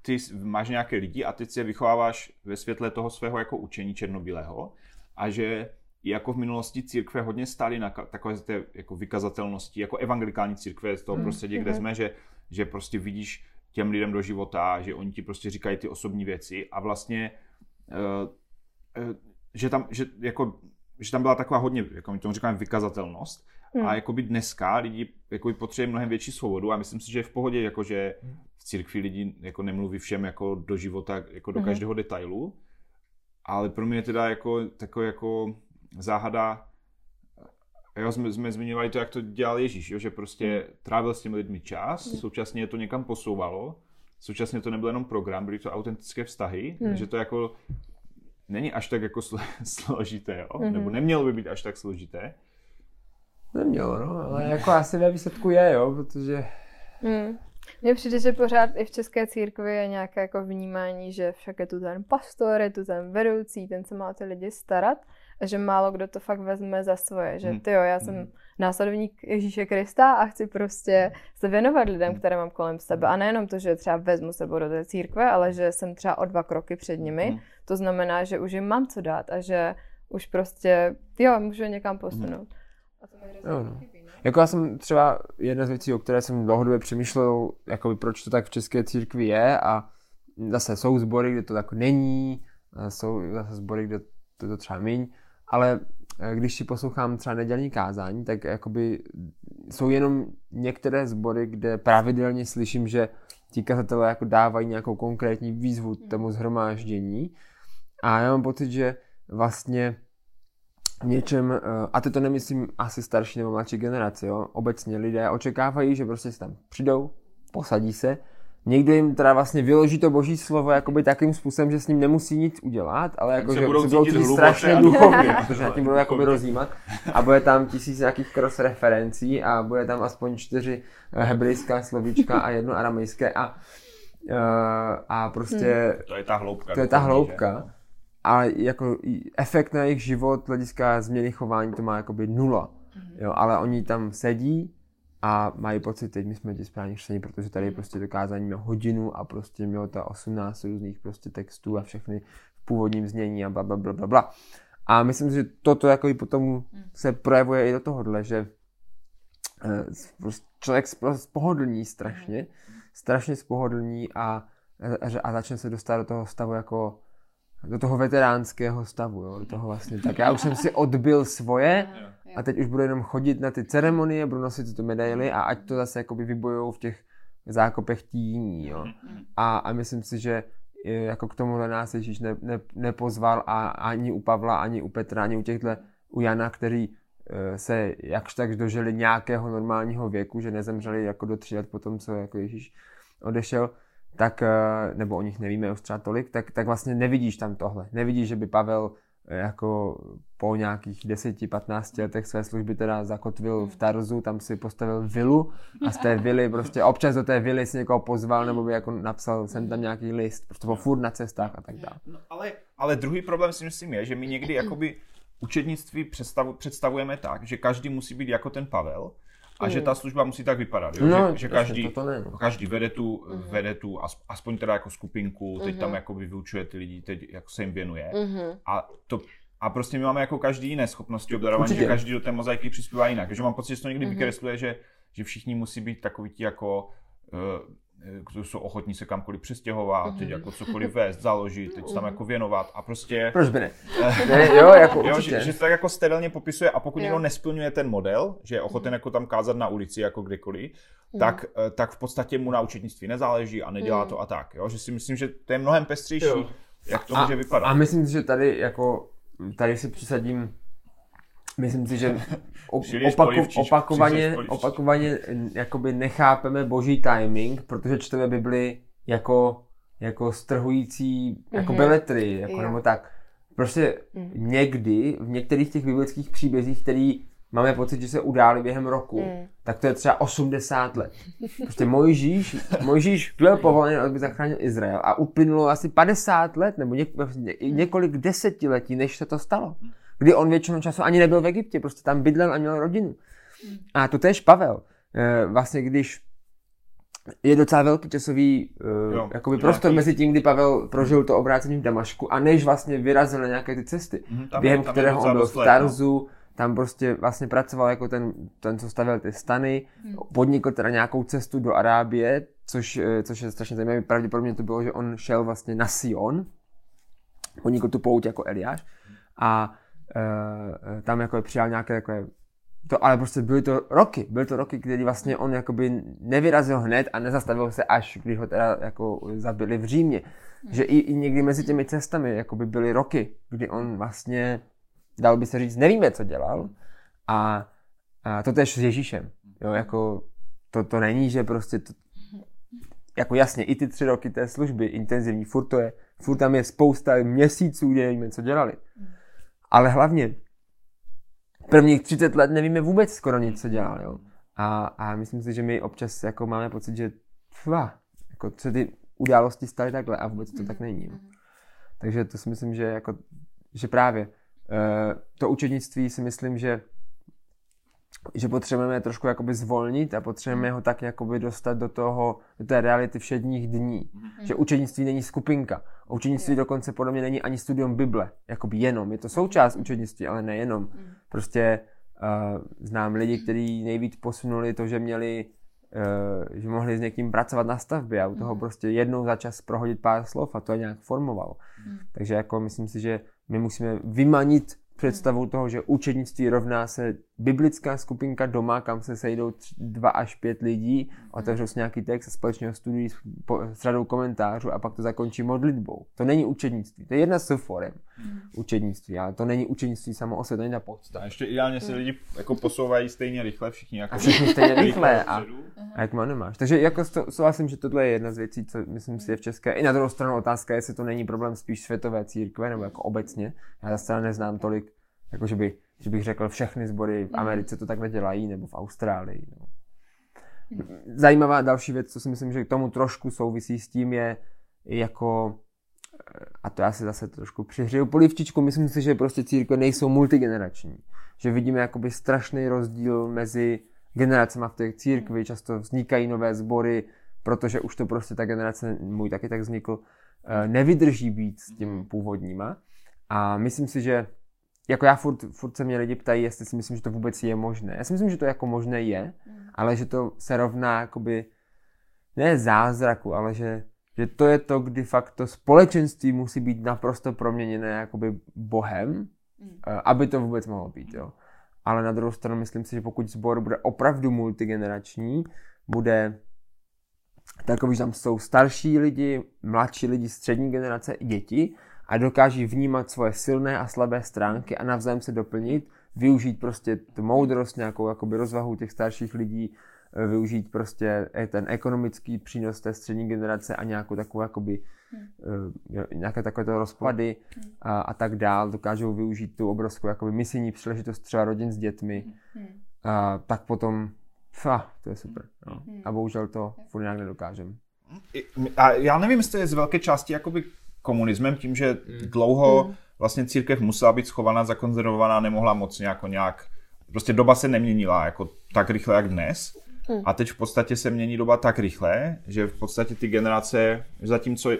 ty máš nějaké lidi a ty si je vychováváš ve světle toho svého jako učení černobílého a že jako v minulosti církve hodně stály na takové té jako vykazatelnosti, jako evangelikální církve z toho Hmm. prostředí, kde Mhm. jsme, že, že prostě vidíš těm lidem do života, že oni ti prostě říkají ty osobní věci a vlastně uh, uh, že tam, že jako že tam byla taková hodně, jako my tomu říkáme, vykazatelnost. Hmm. A jakoby dneska lidi jakoby potřebují mnohem větší svobodu a myslím si, že je v pohodě, jako že v církvi lidi jako nemluví všem jako do života, jako do Mhm. každého detailu. Ale pro mě teda jako takový jako záhada, jo, jsme, jsme zmiňovali to, jak to dělal Ježíš, jo, že prostě trávil s těmi lidmi čas, současně to někam posouvalo, současně to nebyl jenom program, byly to autentické vztahy, Hmm. že to jako není až tak jako slo- (laughs) složité, jo? Mhm. nebo nemělo by být až tak složité. Nemělo, no, ale jako asi ve výsledku je, jo, protože Mm. Mně přijde, že pořád i v české církvi je nějaké jako vnímání, že však je tu ten pastor, je tu ten vedoucí, ten se má o ty lidi starat a že málo kdo to fakt vezme za svoje, že Hmm. ty jo, já jsem Hmm. následovník Ježíše Krista a chci prostě se věnovat lidem, Hmm. které mám kolem sebe a nejenom to, že třeba vezmu sebou do té církve, ale že jsem třeba o dva kroky před nimi, Hmm. to znamená, že už jim mám co dát a že už prostě, jo, můžu je někam posunout. A to mi hrozně no. chybí, no. Jako já jsem třeba jedna z věcí, o které jsem dlouhodobě přemýšlel, jakoby proč to tak v české církvi je a zase jsou sbory, kde to tak není, a jsou zase sbory, kde to, to třeba míň, ale eh, když si poslouchám třeba nedělní kázání, tak jakoby jsou jenom některé sbory, kde pravidelně slyším, že ti kazatelé jako dávají nějakou konkrétní výzvu tomu zhromáždění. A já mám pocit, že vlastně v něčem, eh, a teď to nemyslím asi starší nebo mladší generace, jo, obecně lidé očekávají, že prostě si tam přijdou, posadí se, někdo jim teda vlastně vyloží to boží slovo jakoby takým způsobem, že s ním nemusí nic udělat, ale jako, se že budou se budou cítit strašně a duchovně, duchovně. (laughs) protože nad tím budou jakoby rozjímat a bude tam tisíc nějakých cross referencí a bude tam aspoň čtyři eh, hebrejská slovíčka a jedno aramejské a, eh, a prostě To je ta hloubka. to je ta hloubka. A jako efekt na jejich život, hlediska změny chování, to má jakoby nula. Jo, ale oni tam sedí a mají pocit, teď my jsme ti správně křesení, protože tady je prostě dokázání na hodinu a prostě mělo to 18 různých prostě textů a všechny v původním znění a bla, bla, bla, bla, bla. A myslím si, že toto jako i potom se projevuje i do tohohle, že eh, prostě člověk spro- spohodlní strašně, strašně spohodlní a, a, a začne se dostat do toho stavu jako do toho veteránského stavu, jo, do toho vlastně, tak. Já už jsem si odbil svoje a teď už budu jenom chodit na ty ceremonie, budu nosit tyto medaily a ať to zase jakoby vybojou v těch zákopech tí jiní, jo. A, a myslím si, že eh, jako k tomuhle nás Ježíš ne, ne, nepozval a ani u Pavla, ani u Petra, ani u těchto, u Jana, který eh, se jakž tak dožili nějakého normálního věku, že nezemřeli jako do tří let potom, co jako Ježíš odešel, tak, nebo o nich nevíme už třeba tolik, tak, tak vlastně nevidíš tam tohle. Nevidíš, že by Pavel jako po nějakých 10-15 letech své služby teda zakotvil v Tarzu, tam si postavil vilu a z té vily prostě občas do té vily si někoho pozval nebo by jako napsal jsem tam nějaký list, prostě byl furt na cestách a tak dále. No, ale, ale druhý problém si myslím je, že my někdy jakoby učednictví představu, představujeme tak, že každý musí být jako ten Pavel, a že ta služba musí tak vypadat, jo? No, že, že každý, to no. každý vede tu, uh-huh. vede tu, aspoň teda jako skupinku, teď uh-huh. tam jakoby vyučuje ty lidi, teď jako se jim věnuje. Uh-huh. A to a prostě my máme jako každý jiné schopnosti obdarování, že každý do té mozaiky přispívá jinak. Takže mám pocit, že to někdy uh-huh. vykresluje, že, že všichni musí být takový ti jako uh, kteří jsou ochotní se kamkoliv přestěhovat, mm-hmm. teď jako cokoliv vést, založit, teď se tam jako věnovat a prostě... Proč by ne? (laughs) ne jo, jako jo, že, že, se tak jako sterilně popisuje a pokud jo. někdo nesplňuje ten model, že je ochoten mm-hmm. jako tam kázat na ulici jako kdekoliv, mm. tak, eh, tak v podstatě mu na učetnictví nezáleží a nedělá mm. to a tak, jo? že si myslím, že to je mnohem pestřejší, jo. jak to a, může vypadat. A myslím si, že tady jako, tady si přisadím Myslím si, že (laughs) opaku, opakovaně, opakovaně jakoby nechápeme boží timing, protože čteme Bibli jako, jako strhující jako mm-hmm. beletry, jako, nebo tak. Prostě mm. někdy v některých těch biblických příbězích, který máme pocit, že se udály během roku, mm. tak to je třeba 80 let. Prostě Mojžíš, Mojžíš byl povolený, aby zachránil Izrael a uplynulo asi 50 let nebo něk, několik desetiletí, než se to stalo kdy on většinu času ani nebyl v Egyptě, prostě tam bydlel a měl rodinu. A to tež Pavel. Eh, vlastně když je docela velký časový uh, jo, jakoby prostor nějaký... mezi tím, kdy Pavel prožil to obrácení v Damašku a než vlastně vyrazil na nějaké ty cesty, mm, tam během je, tam kterého on byl v Tarzu, no. tam prostě vlastně pracoval jako ten, ten co stavil ty stany, mm. podnikl teda nějakou cestu do Arábie, což, eh, což je strašně zajímavé, pravděpodobně to bylo, že on šel vlastně na Sion, podnikl tu pouť jako Eliáš a uh, tam jako přijal nějaké jako to, ale prostě byly to roky, byly to roky, kdy vlastně on jakoby nevyrazil hned a nezastavil se až, když ho teda jako zabili v Římě. Že i, i někdy mezi těmi cestami jakoby byly roky, kdy on vlastně, dal by se říct, nevíme, co dělal. A, a to tež s Ježíšem. Jo, jako to, to není, že prostě to, jako jasně, i ty tři roky té služby intenzivní, furt to je, furt tam je spousta měsíců, kde nevíme, co dělali. Ale hlavně prvních 30 let nevíme vůbec skoro nic, co dělal. Jo? A, a myslím si, že my občas jako máme pocit, že tva, jako co ty události staly takhle a vůbec to tak není. Jo? Takže to si myslím, že, jako, že právě uh, to učednictví si myslím, že že potřebujeme trošku jakoby zvolnit a potřebujeme ho tak jakoby dostat do toho, do té reality všedních dní. Mm-hmm. Že učednictví není skupinka. Učednictví dokonce podle mě není ani studium Bible. Jakoby jenom. Je to součást učednictví, ale nejenom. Mm. Prostě uh, znám lidi, kteří nejvíc posunuli to, že měli uh, že mohli s někým pracovat na stavbě a u toho mm. prostě jednou za čas prohodit pár slov a to je nějak formovalo. Mm. Takže jako myslím si, že my musíme vymanit představu toho, že učednictví rovná se biblická skupinka doma, kam se sejdou dva až pět lidí, otevřou si nějaký text a společně ho studují s, po, s radou komentářů a pak to zakončí modlitbou. To není učednictví, to je jedna z forem mm. učednictví, ale to není učednictví samo o sobě, to není ta podsta. A ještě ideálně se lidi jako posouvají stejně rychle všichni. Jako a všichni stejně rychle a, a jak má nemáš. Takže jako souhlasím, že tohle je jedna z věcí, co myslím si je v České. I na druhou stranu otázka, jestli to není problém spíš světové církve nebo jako obecně. Já zase neznám tolik jako, že, by, že bych řekl, všechny sbory v mhm. Americe to takhle dělají, nebo v Austrálii. No. Zajímavá další věc, co si myslím, že k tomu trošku souvisí s tím, je jako, a to já si zase trošku přihřeju polivčičku, myslím si, že prostě církve nejsou multigenerační. Že vidíme jakoby strašný rozdíl mezi generacemi v té církvi, často vznikají nové sbory, protože už to prostě ta generace, můj taky tak vznikl, eh, nevydrží být s tím původníma. A myslím si, že jako já furt, furt se mě lidi ptají, jestli si myslím, že to vůbec je možné. Já si myslím, že to jako možné je, mm. ale že to se rovná jakoby, ne zázraku, ale že, že to je to, kdy fakt to společenství musí být naprosto proměněné jakoby Bohem, mm. aby to vůbec mohlo být, jo. Ale na druhou stranu myslím si, že pokud sbor bude opravdu multigenerační, bude takový, že tam jsou starší lidi, mladší lidi, střední generace i děti a dokáží vnímat svoje silné a slabé stránky a navzájem se doplnit, využít prostě tu moudrost, nějakou jakoby rozvahu těch starších lidí, eh, využít prostě eh, ten ekonomický přínos té střední generace a nějakou takovou jakoby hmm. nějaké takové rozpady hmm. a, a tak dál. Dokážou využít tu obrovskou jakoby misijní příležitost třeba rodin s dětmi. Hmm. A, tak potom, fa, to je super. No. Hmm. A bohužel to furt nějak nedokážeme. A já nevím, jestli je z velké části jakoby komunismem, tím, že dlouho hmm. vlastně církev musela být schovaná, zakonzervovaná, nemohla moc nějak, nějak prostě doba se neměnila jako tak rychle, jak dnes. Hmm. A teď v podstatě se mění doba tak rychle, že v podstatě ty generace, zatímco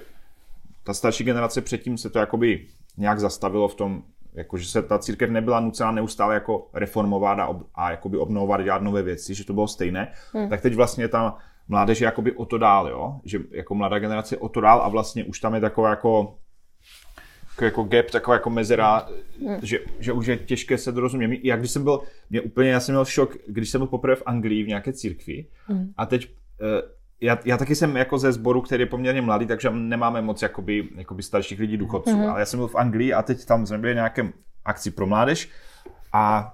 ta starší generace předtím se to jakoby nějak zastavilo v tom, jako že se ta církev nebyla nucena neustále jako reformovat a, ob, a jakoby obnovovat, dělat nové věci, že to bylo stejné, hmm. tak teď vlastně ta mládež je jakoby o to dál, jo? že jako mladá generace je o to dál a vlastně už tam je taková jako jako gap, taková jako mezera, hmm. že, že už je těžké se dorozumět. Já když jsem byl, mě úplně, já jsem měl šok, když jsem byl poprvé v Anglii v nějaké církvi hmm. a teď uh, já, já taky jsem jako ze sboru, který je poměrně mladý, takže nemáme moc jakoby, jakoby starších lidí důchodců, mm-hmm. ale já jsem byl v Anglii a teď tam jsme byli nějakém akci pro mládež a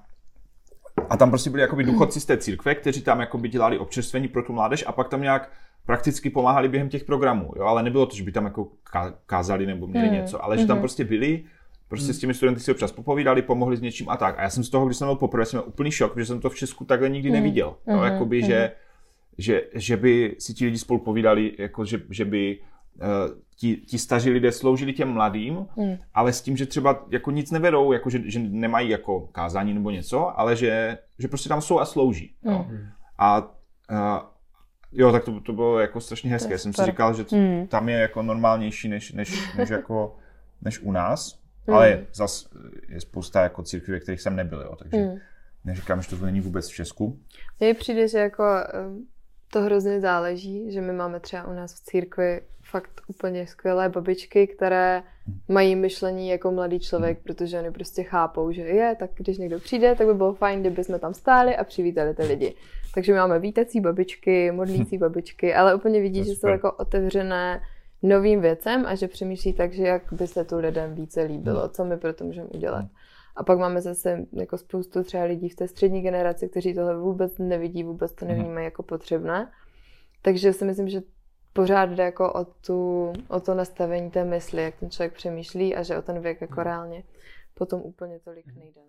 a tam prostě byli jakoby důchodci z té církve, kteří tam jakoby dělali občerstvení pro tu mládež a pak tam nějak prakticky pomáhali během těch programů, jo, ale nebylo to, že by tam jako kázali nebo měli mm. něco, ale že tam mhm. prostě byli, prostě s těmi studenty si občas popovídali, pomohli s něčím a tak. A já jsem z toho, když jsem byl poprvé, jsem měl úplný šok, protože jsem to v Česku takhle nikdy neviděl. Jo, mhm. jakoby, že mhm že, že by si ti lidi spolu povídali, jako že, že by ti, ti staří lidé sloužili těm mladým, mm. ale s tím, že třeba jako nic nevedou, jako že, že nemají jako kázání nebo něco, ale že, že prostě tam jsou a slouží. Mm. Jo. A uh, jo, tak to, to bylo jako strašně hezké. Jsem si říkal, že to, mm. tam je jako normálnější než, než, než, jako, (laughs) než u nás, mm. ale zas je spousta jako církví, ve kterých jsem nebyl, jo, takže mm. neříkám, že to není vůbec v Česku. Mně přijde, že jako to hrozně záleží, že my máme třeba u nás v církvi fakt úplně skvělé babičky, které mají myšlení jako mladý člověk, protože oni prostě chápou, že je, tak když někdo přijde, tak by bylo fajn, kdyby jsme tam stáli a přivítali ty lidi. Takže máme vítací babičky, modlící (laughs) babičky, ale úplně vidí, že jsou jako otevřené novým věcem a že přemýšlí tak, že jak by se tu lidem více líbilo, co my pro to můžeme udělat. A pak máme zase jako spoustu třeba lidí v té střední generaci, kteří tohle vůbec nevidí, vůbec to mhm. nevnímají jako potřebné. Takže si myslím, že pořád jde jako o, tu, o to nastavení té mysli, jak ten člověk přemýšlí a že o ten věk jako mhm. reálně potom úplně tolik nejde.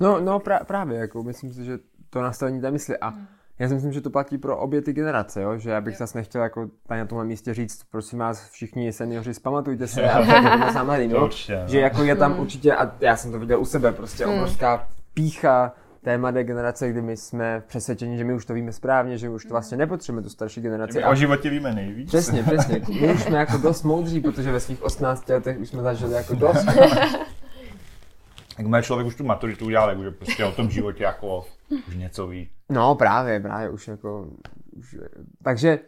No, no, no pra, právě, jako myslím si, že to nastavení té mysli a hmm já si myslím, že to platí pro obě ty generace, jo? že já bych zase nechtěl jako tady na tomhle místě říct, prosím vás všichni seniori, zpamatujte se, a sám mladý, no? Určitě, že jako je tam určitě, a já jsem to viděl u sebe, prostě hmm. obrovská pícha té mladé generace, kdy my jsme přesvědčeni, že my už to víme správně, že už to vlastně nepotřebujeme tu starší generaci. My o životě víme nejvíc. Přesně, přesně. (laughs) My už jsme jako dost moudří, protože ve svých 18 letech už jsme zažili jako dost. (laughs) Jak má člověk už tu maturitu udělal, už prostě o tom životě jako už něco ví. No právě, právě už jako, už, takže,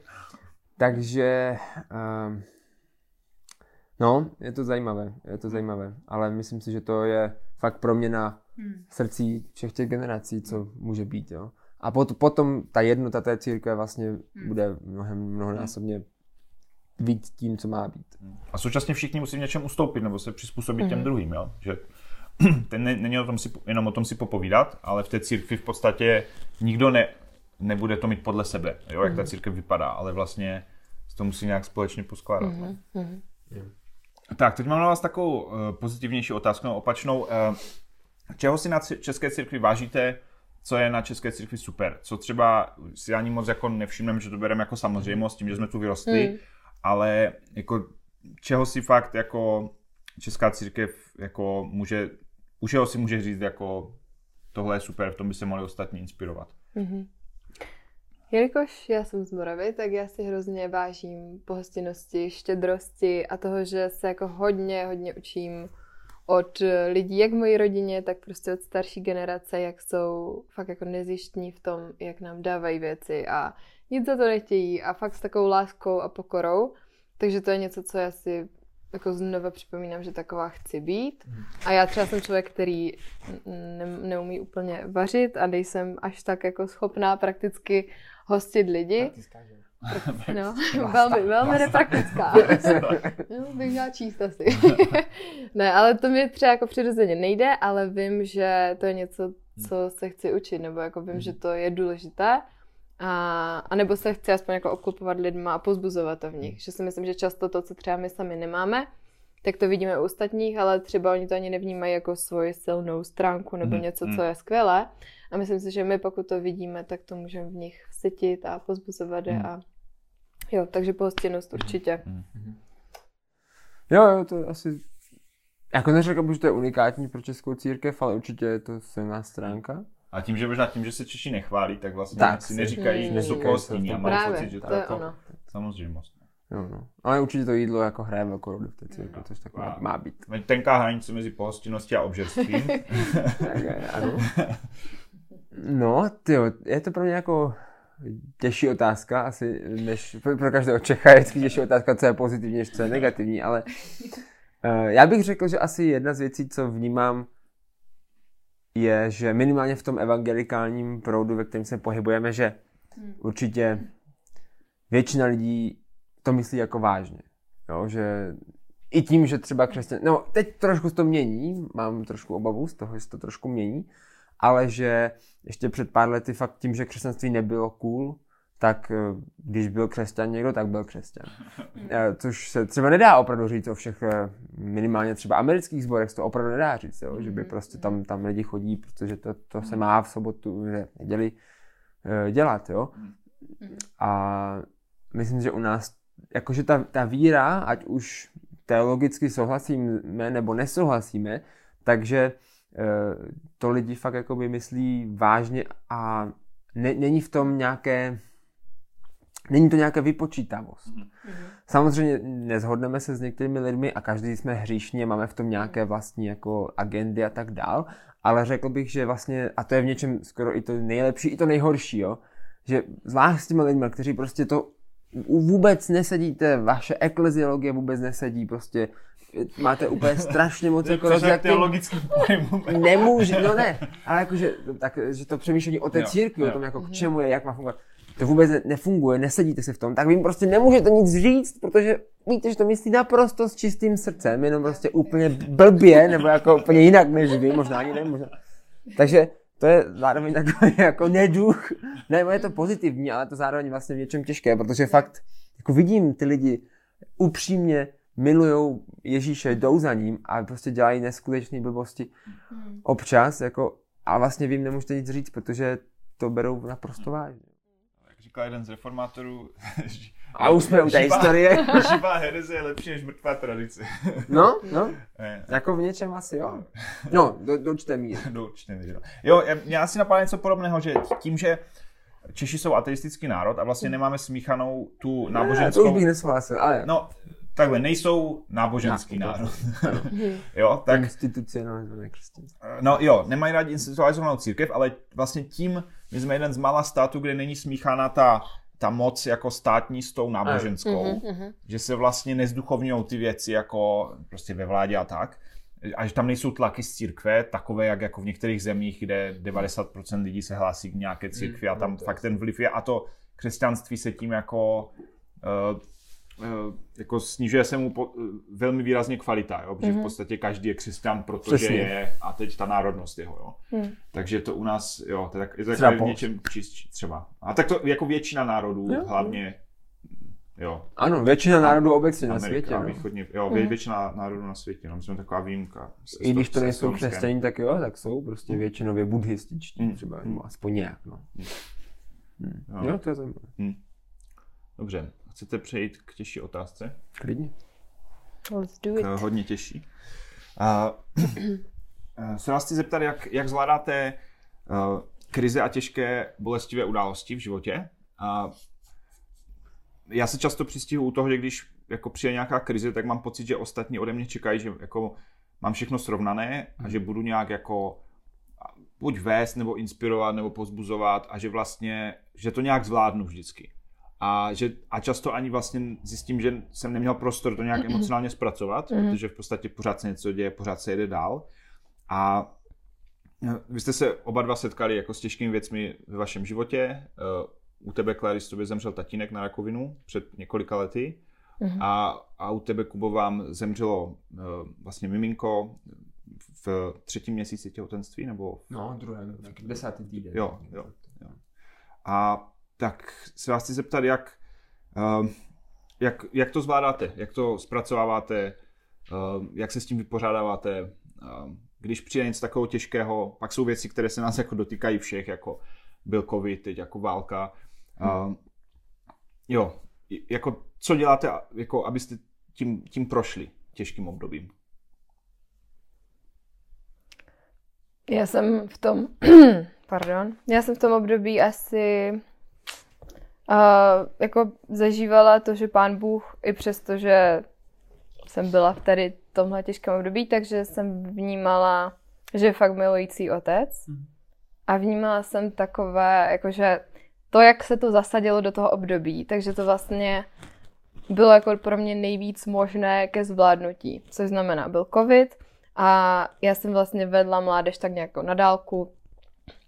takže, um, no, je to zajímavé, je to zajímavé, ale myslím si, že to je fakt proměna hmm. srdcí všech těch generací, co může být, jo. A pot, potom ta jednota té církve vlastně hmm. bude mnohem, mnohonásobně víc tím, co má být. A současně všichni musí něčem ustoupit nebo se přizpůsobit hmm. těm druhým, jo. Že (clears throat) ten není o tom si, jenom o tom si popovídat, ale v té církvi v podstatě nikdo ne, nebude to mít podle sebe, jo, jak mm. ta církev vypadá, ale vlastně to musí nějak společně poskládat. Mm-hmm. Mm. Tak, teď mám na vás takovou uh, pozitivnější otázku, no, opačnou. Uh, čeho si na České církvi vážíte, co je na České církvi super? Co třeba si ani moc jako nevšimneme, že to bereme jako samozřejmost, tím, že jsme tu vyrostli, mm. ale jako čeho si fakt jako Česká církev jako může u čeho si může říct, jako tohle je super, v tom by se mohli ostatní inspirovat. Mm-hmm. Jelikož já jsem z Moravy, tak já si hrozně vážím pohostinnosti, štědrosti a toho, že se jako hodně, hodně učím od lidí, jak v mojí rodině, tak prostě od starší generace, jak jsou fakt jako nezjištní v tom, jak nám dávají věci a nic za to nechtějí a fakt s takovou láskou a pokorou. Takže to je něco, co já si jako znova připomínám, že taková chci být. Mhm. A já třeba jsem člověk, který ne, neumí úplně vařit a nejsem až tak jako schopná prakticky hostit lidi. (laughs) No, (laughs) velmi, velmi nepraktická. (laughs) no, bych měla číst asi. ne, ale to mi třeba jako přirozeně nejde, ale vím, že to je něco, co se chci učit, nebo jako vím, že to je důležité. A, a nebo se chci aspoň jako obklopovat lidma a pozbuzovat to v nich. Že si myslím, že často to, co třeba my sami nemáme, tak to vidíme u ostatních, ale třeba oni to ani nevnímají jako svoji silnou stránku nebo něco, co je skvělé. A myslím si, že my pokud to vidíme, tak to můžeme v nich sytit a pozbuzovat je. Mm. A jo, takže pohostinnost určitě. Mm. Jo, jo, to asi... Jako neřekl bych, že to je unikátní pro českou církev, ale určitě je to silná stránka. A tím, že možná tím, že se Češi nechválí, tak vlastně tak, si neříkají, že jsou pohostinní a mají pocit, že to, je jako samozřejmost. Jo, no. Ale určitě to jídlo jako hraje velkou roli v té církvi, což tak má, má být. Tenká hranice mezi pohostinností a obžerstvím. (laughs) ano. No, tyjo, je to pro mě jako těžší otázka, asi než pro, každého Čecha je vždycky těžší otázka, co je pozitivní, než co je negativní, ale uh, já bych řekl, že asi jedna z věcí, co vnímám, je, že minimálně v tom evangelikálním proudu, ve kterém se pohybujeme, že hmm. určitě většina lidí to myslí jako vážně. Jo, že i tím, že třeba křesťan... No, teď trošku to mění, mám trošku obavu z toho, že se to trošku mění, ale že ještě před pár lety fakt tím, že křesťanství nebylo cool, tak eh, když byl křesťan někdo, tak byl křesťan. (laughs) Eh, což se třeba nedá opravdu říct o všech eh, minimálně třeba amerických sborech, to opravdu nedá říct, jo? že by mhm. prostě tam, tam lidi chodí, protože to, to se má v sobotu, že neděli dělat. Jo? Mhm. A myslím, že u nás jakože ta, ta víra, ať už teologicky souhlasíme nebo nesouhlasíme, takže to lidi fakt jakoby myslí vážně a ne, není v tom nějaké Není to nějaká vypočítavost. Mm-hmm. Samozřejmě nezhodneme se s některými lidmi a každý jsme hříšní, máme v tom nějaké vlastní jako agendy a tak dál, ale řekl bych, že vlastně, a to je v něčem skoro i to nejlepší, i to nejhorší, jo, že zvlášť s těmi lidmi, kteří prostě to vůbec nesedíte, vaše ekleziologie vůbec nesedí, prostě máte úplně strašně moc jako rozjatý... teologický pojem. Nemůže, no ne, ale jakože tak, že to přemýšlení o té církvi, o tom jako k čemu je, jak má fungovat, to vůbec nefunguje, nesedíte si v tom, tak vy prostě nemůžete nic říct, protože víte, že to myslí naprosto s čistým srdcem, jenom prostě úplně blbě, nebo jako úplně jinak než vy, možná ani ne, možná. Takže to je zároveň takový jako neduch. Ne, je to pozitivní, ale to zároveň vlastně v něčem těžké, protože fakt jako vidím ty lidi upřímně milujou Ježíše, jdou za ním a prostě dělají neskutečné blbosti hmm. občas, jako, a vlastně vím, nemůžete nic říct, protože to berou naprosto vážně. Jak říkal jeden z reformátorů, A už jsme u té historie. (laughs) Živá hereze je lepší než mrtvá tradice. No, (laughs) no. jako v něčem asi jo. No, do, do určité míry. (laughs) Do určité míry. Jo, já si napadá něco podobného, že tím, že Češi jsou ateistický národ a vlastně nemáme smíchanou tu náboženskou... Ne, to už bych nesouhlasil, ale... No, takhle, nejsou náboženský národ. (laughs) jo, tak... Institucionalizované No jo, nemají rádi institucionalizovanou církev, ale vlastně tím, my jsme jeden z mála států, kde není smíchaná ta ta moc jako státní s tou náboženskou, uh-huh, že se vlastně nezduchovňují ty věci jako prostě ve vládě a tak. A že tam nejsou tlaky z církve, takové jak jako v některých zemích, kde 90% lidí se hlásí k nějaké církvi a tam mm, fakt ten vliv je. A to křesťanství se tím jako uh, Eh, jako snižuje se mu po, eh, velmi výrazně kvalita, jo? protože mm-hmm. v mhm. podstatě každý je křesťan, protože Přesně. je a teď ta národnost jeho. Jo? Mm. Takže to u nás, jo, to je, tak, je to v něčem čistší třeba. A tak to jako většina národů, jo. hlavně Jo. Ano, většina národů obecně na světě. No. Východně, jo, mm. většina národů na světě, no, my jsme taková výjimka. I když to nejsou křesťaní, tak jo, tak jsou prostě mm. většinově buddhističtí mm. třeba, mm. aspoň nějak, no. Mm. Mm. Jo. jo, to je zajímavé. Mm. Dobře, Chcete přejít k těžší otázce? Klidně. Let's do it. K hodně těžší. Uh, se vás chci zeptat, jak, jak zvládáte uh, krize a těžké bolestivé události v životě. Uh, já se často přistihu u toho, že když jako přijde nějaká krize, tak mám pocit, že ostatní ode mě čekají, že jako mám všechno srovnané a že budu nějak jako buď vést, nebo inspirovat, nebo pozbuzovat a že vlastně, že to nějak zvládnu vždycky a, že, a často ani vlastně zjistím, že jsem neměl prostor to nějak emocionálně zpracovat, mm-hmm. protože v podstatě pořád se něco děje, pořád se jede dál. A no, vy jste se oba dva setkali jako s těžkými věcmi ve vašem životě. Eh, u tebe, Clarice, tobě zemřel tatínek na rakovinu před několika lety mm-hmm. a, a u tebe, Kubo, vám zemřelo uh, vlastně miminko v třetím měsíci těhotenství, nebo? No, druhém, desátý týden. Jo, jo, jo. A tak se vás chci zeptat, jak, uh, jak, jak to zvládáte, jak to zpracováváte, uh, jak se s tím vypořádáváte, uh, když přijde něco takového těžkého, pak jsou věci, které se nás jako dotýkají všech, jako byl covid, teď jako válka. Hmm. Jo, jako co děláte, jako abyste tím, tím prošli těžkým obdobím? Já jsem v tom, (clears throat) pardon, já jsem v tom období asi uh, jako zažívala to, že pán Bůh, i přesto, že jsem byla v tady tomhle těžkém období, takže jsem vnímala, že je fakt milující otec. Hmm. A vnímala jsem takové, jakože to, jak se to zasadilo do toho období, takže to vlastně bylo jako pro mě nejvíc možné ke zvládnutí. Což znamená, byl covid a já jsem vlastně vedla mládež tak nějak na dálku.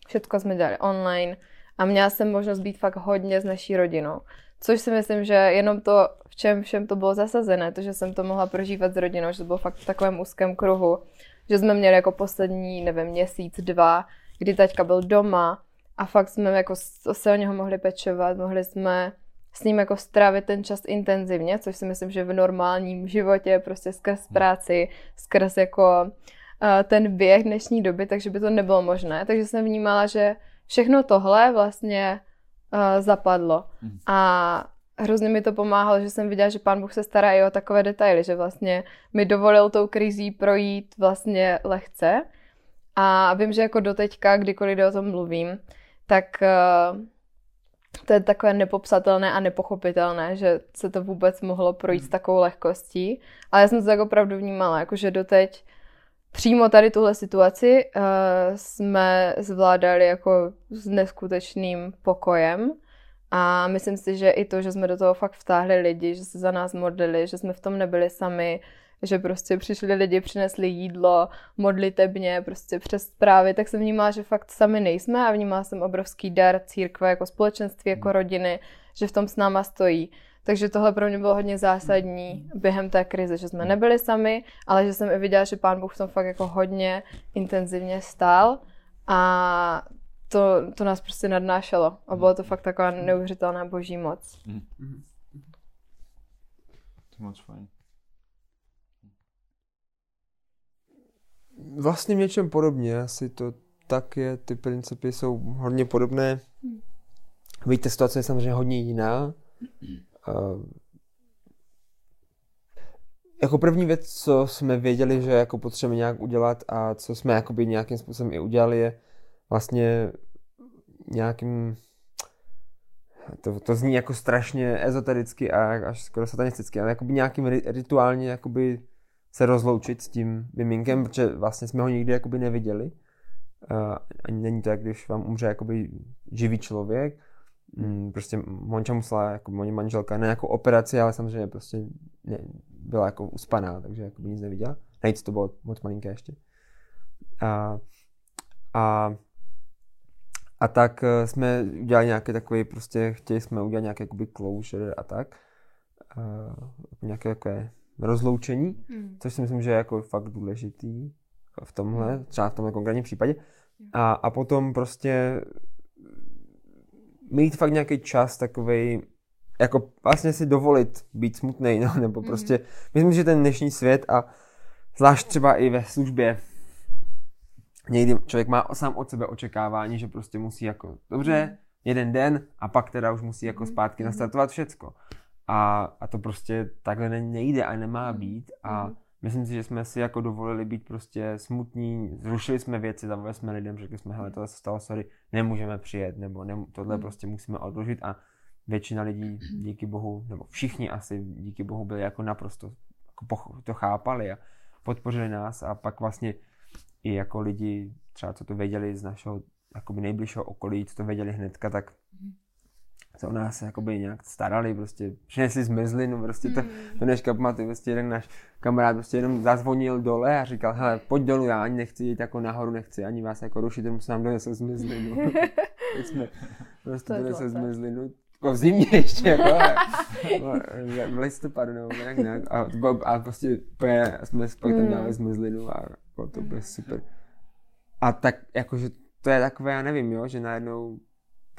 Všechno jsme dělali online a měla jsem možnost být fakt hodně s naší rodinou. Což si myslím, že jenom to, v čem všem to bylo zasazené, to, že jsem to mohla prožívat s rodinou, že to bylo fakt v takovém úzkém kruhu, že jsme měli jako poslední, nevím, měsíc, dva, kdy taťka byl doma a fakt jsme jako se o něho mohli pečovat, mohli jsme s ním jako strávit ten čas intenzivně, což si myslím, že v normálním životě, prostě skrz práci, skrz jako uh, ten běh dnešní doby, takže by to nebylo možné. Takže jsem vnímala, že všechno tohle vlastně uh, zapadlo. Hmm. A hrozně mi to pomáhalo, že jsem viděla, že pán Bůh se stará i o takové detaily, že vlastně mi dovolil tou krizí projít vlastně lehce. A vím, že jako doteďka, kdykoliv o tom mluvím, tak uh, to je takové nepopsatelné a nepochopitelné, že se to vůbec mohlo projít s hmm. takovou lehkostí. Ale já jsem to tak opravdu vnímala, jakože doteď přímo tady tuhle situaci uh, jsme zvládali jako s neskutečným pokojem. A myslím si, že i to, že jsme do toho fakt vtáhli lidi, že se za nás modlili, že jsme v tom nebyli sami, že prostě přišli lidi, přinesli jídlo, modlitebně, prostě přes zprávy, tak jsem vnímala, že fakt sami nejsme a vnímala jsem obrovský dar církve jako společenství, jako rodiny, že v tom s náma stojí. Takže tohle pro mě bylo hodně zásadní během té krize, že jsme nebyli sami, ale že jsem i viděla, že pán Bůh v tom fakt jako hodně intenzivně stál a to, to nás prostě nadnášelo a bylo to fakt taková neuvěřitelná boží moc. Mm. To moc fajn. Vlastně v něčem podobně, asi to tak je, ty principy jsou hodně podobné. Víte, situace je samozřejmě hodně jiná. Uh, jako první věc, co jsme věděli, že jako potřebujeme nějak udělat a co jsme jakoby nějakým způsobem i udělali, je vlastně nějakým to, to zní jako strašně ezotericky a až skoro satanisticky, ale jakoby nějakým rituálně jakoby se rozloučit s tím miminkem, protože vlastně jsme ho nikdy jakoby neviděli. Uh, ani není to, jak když vám umře jakoby živý člověk. Mm, prostě Monča musela, jako moje manželka, ne jako operaci, ale samozřejmě prostě ne, byla jako uspaná, takže jako nic neviděla. Nejc to bylo moc malinké ještě. A, a, a tak eh, jsme udělali nějaké takové, prostě chtěli jsme udělat nějaké jakoby closure a tak. A, nějaké takové rozloučení, hmm. což si myslím, že je jako fakt důležitý v tomhle, hmm. třeba v tomhle konkrétním případě. A, a potom prostě mít fakt nějaký čas takový jako vlastně si dovolit být smutný, no, nebo hmm. prostě, hmm. myslím, že ten dnešní svět a zvlášť třeba i ve službě, někdy člověk má sám od sebe očekávání, že prostě musí jako, dobře, hmm. jeden den a pak teda už musí jako zpátky nastartovat všecko. A, a to prostě takhle nejde a nemá mhm. být a mm. Myslím si, že jsme si jako dovolili být prostě smutní, zrušili jsme věci, zavolali jsme lidem, řekli jsme, hele, tohle se stalo, sorry, nemůžeme přijet, nebo ne, tohle mm. prostě musíme odložit. A většina lidí díky bohu, nebo všichni asi díky bohu byli jako naprosto jako to chápali a podpořili nás. A pak vlastně i jako lidi, třeba co to věděli z našeho jakoby nejbližšího okolí, co to věděli hnedka, tak se o nás jakoby nějak starali, prostě přinesli zmrzlinu, prostě to, to dneška pamatuju, prostě jeden náš kamarád prostě jenom zazvonil dole a říkal, hele, pojď dolů, já ani nechci jít jako nahoru, nechci ani vás jako rušit, jenom se nám donesl zmrzlinu. (laughs) Teď jsme prostě donesl zmrzlinu, jako v zimě ještě, jako, v listopadu nebo nějak, nějak a, a prostě úplně jsme spolu tam Mm. dali zmrzlinu a jako, to bylo super. A tak jakože to je takové, já nevím, jo, že najednou,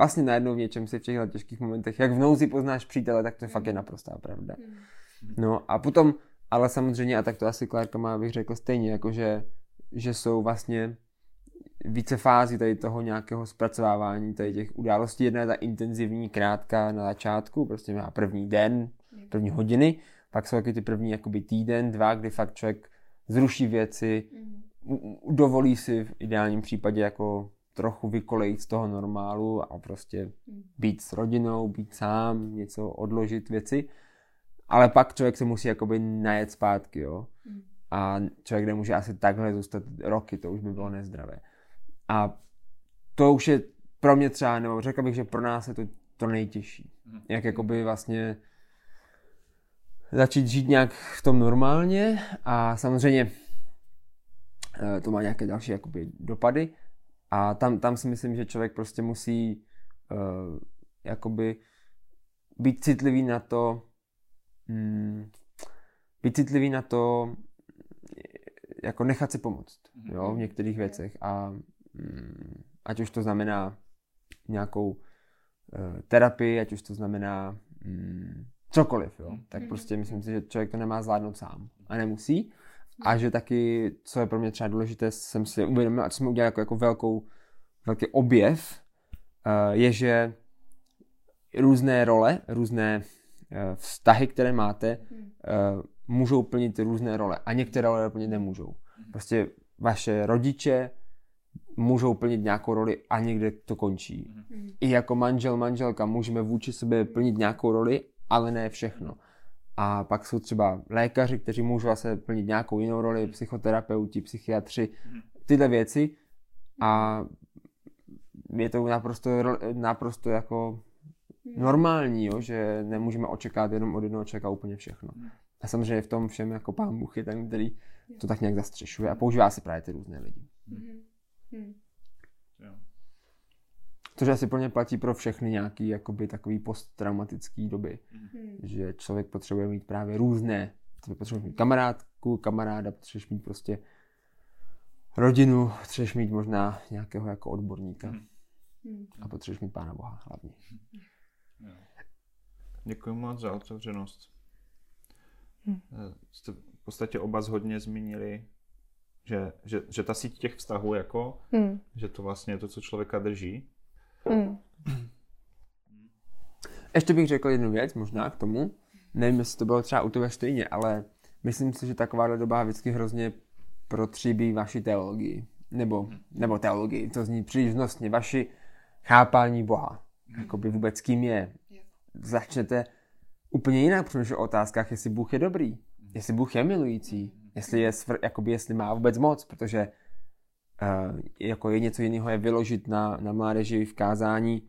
vlastně najednou v něčem si v těchto těžkých momentech, jak v nouzi poznáš přítele, tak to fakt je naprostá pravda. No a potom, ale samozřejmě, a tak to asi Klárka má, bych řekl stejně, jakože, že jsou vlastně více fází tady toho nějakého zpracovávání tady těch událostí. Jedna je ta intenzivní, krátká na začátku, prostě má první den, první hodiny, pak jsou taky ty první jakoby týden, dva, kdy fakt člověk zruší věci, dovolí si v ideálním případě jako trochu vykolejit z toho normálu a prostě být s rodinou, být sám, něco odložit věci. Ale pak člověk se musí jakoby najet zpátky, jo. A člověk nemůže asi takhle zůstat roky, to už by bylo nezdravé. A to už je pro mě třeba, nebo řekl bych, že pro nás je to to nejtěžší. Jak jakoby vlastně začít žít nějak v tom normálně a samozřejmě eh, to má nějaké další jakoby dopady a tam, tam si myslím, že člověk prostě musí uh, jakoby být citlivý na to, mm, být citlivý na to, jako nechat si pomoct, jo, v některých věcech. A mm, ať už to znamená nějakou eh, terapii, ať už to znamená mm, cokoliv, jo, tak prostě myslím si, že člověk to nemá zvládnout sám a nemusí. A že taky, co je pro mě třeba důležité, jsem si uvědomil, a co jsme udělali jako, jako velkou, velký objev, eh, je, že různé role, různé eh, vztahy, které máte, eh, můžou plnit různé role a některé role plnit nemůžou. Prostě vaše rodiče můžou plnit nějakou roli a někde to končí. I jako manžel, manželka můžeme vůči sobě plnit nějakou roli, ale ne všechno. A pak jsou třeba lékaři, kteří můžou zase plnit nějakou jinou roli, psychoterapeuti, psychiatři, tyhle věci. A je to naprosto, naprosto jako normální, jo, že nemůžeme očekávat jenom od jednoho člověka úplně všechno. A samozřejmě v tom všem jako pán Bůh je ten, který to tak nějak zastřešuje a používá se právě ty různé lidi. Jo. Což asi plně platí pro všechny nějaký jakoby takový posttraumatický doby. Že člověk potřebuje mít právě různé. Ty potřebuješ mít kamarádku, kamaráda, potřebuješ mít prostě rodinu, potřebuješ mít možná nějakého jako odborníka. A potřebuješ mít Pána Boha hlavně. Děkuji moc za otevřenost. Eh, Jste v podstatě oba hodně zmínili, že, že, že ta síť těch vztahů, jako, Hmm. že to vlastně je to, co člověka drží. Hmm. Ještě bych řekl jednu věc možná k tomu. Nevím, jestli to bylo třeba u tebe stejně, ale myslím si, že takováhle doba vždycky hrozně protříbí vaši teologii. Nebo, nebo teologii, to zní příliš nosně, vaši chápání Boha. Jakoby vůbec kým je. Začnete úplně jinak přemýšlet o otázkách, jestli Bůh je dobrý, jestli Bůh je milující, jestli, je svr, jakoby, jestli má vůbec moc, protože jako je něco jiného je vyložit na, na mládeži v kázání,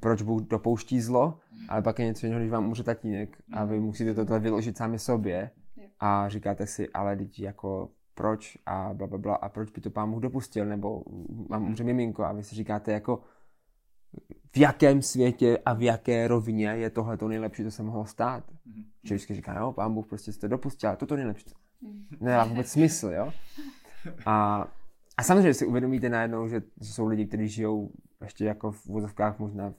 proč Bůh dopouští zlo, ale pak je něco jiného, když vám umře tatínek a vy musíte tohle vyložit sami sobě a říkáte si, ale teď jako proč a bla, bla, bla a proč by to pán Bůh dopustil, nebo mám umře miminko a vy si říkáte jako v jakém světě a v jaké rovině je tohle to nejlepší, co se mohlo stát. Že vždycky říká, jo, pán Bůh prostě jste dopustil, ale toto nejlepší. Nedá vůbec smysl, jo. A, a samozřejmě si uvědomíte najednou, že, že jsou lidi, kteří žijou ještě jako v vozovkách možná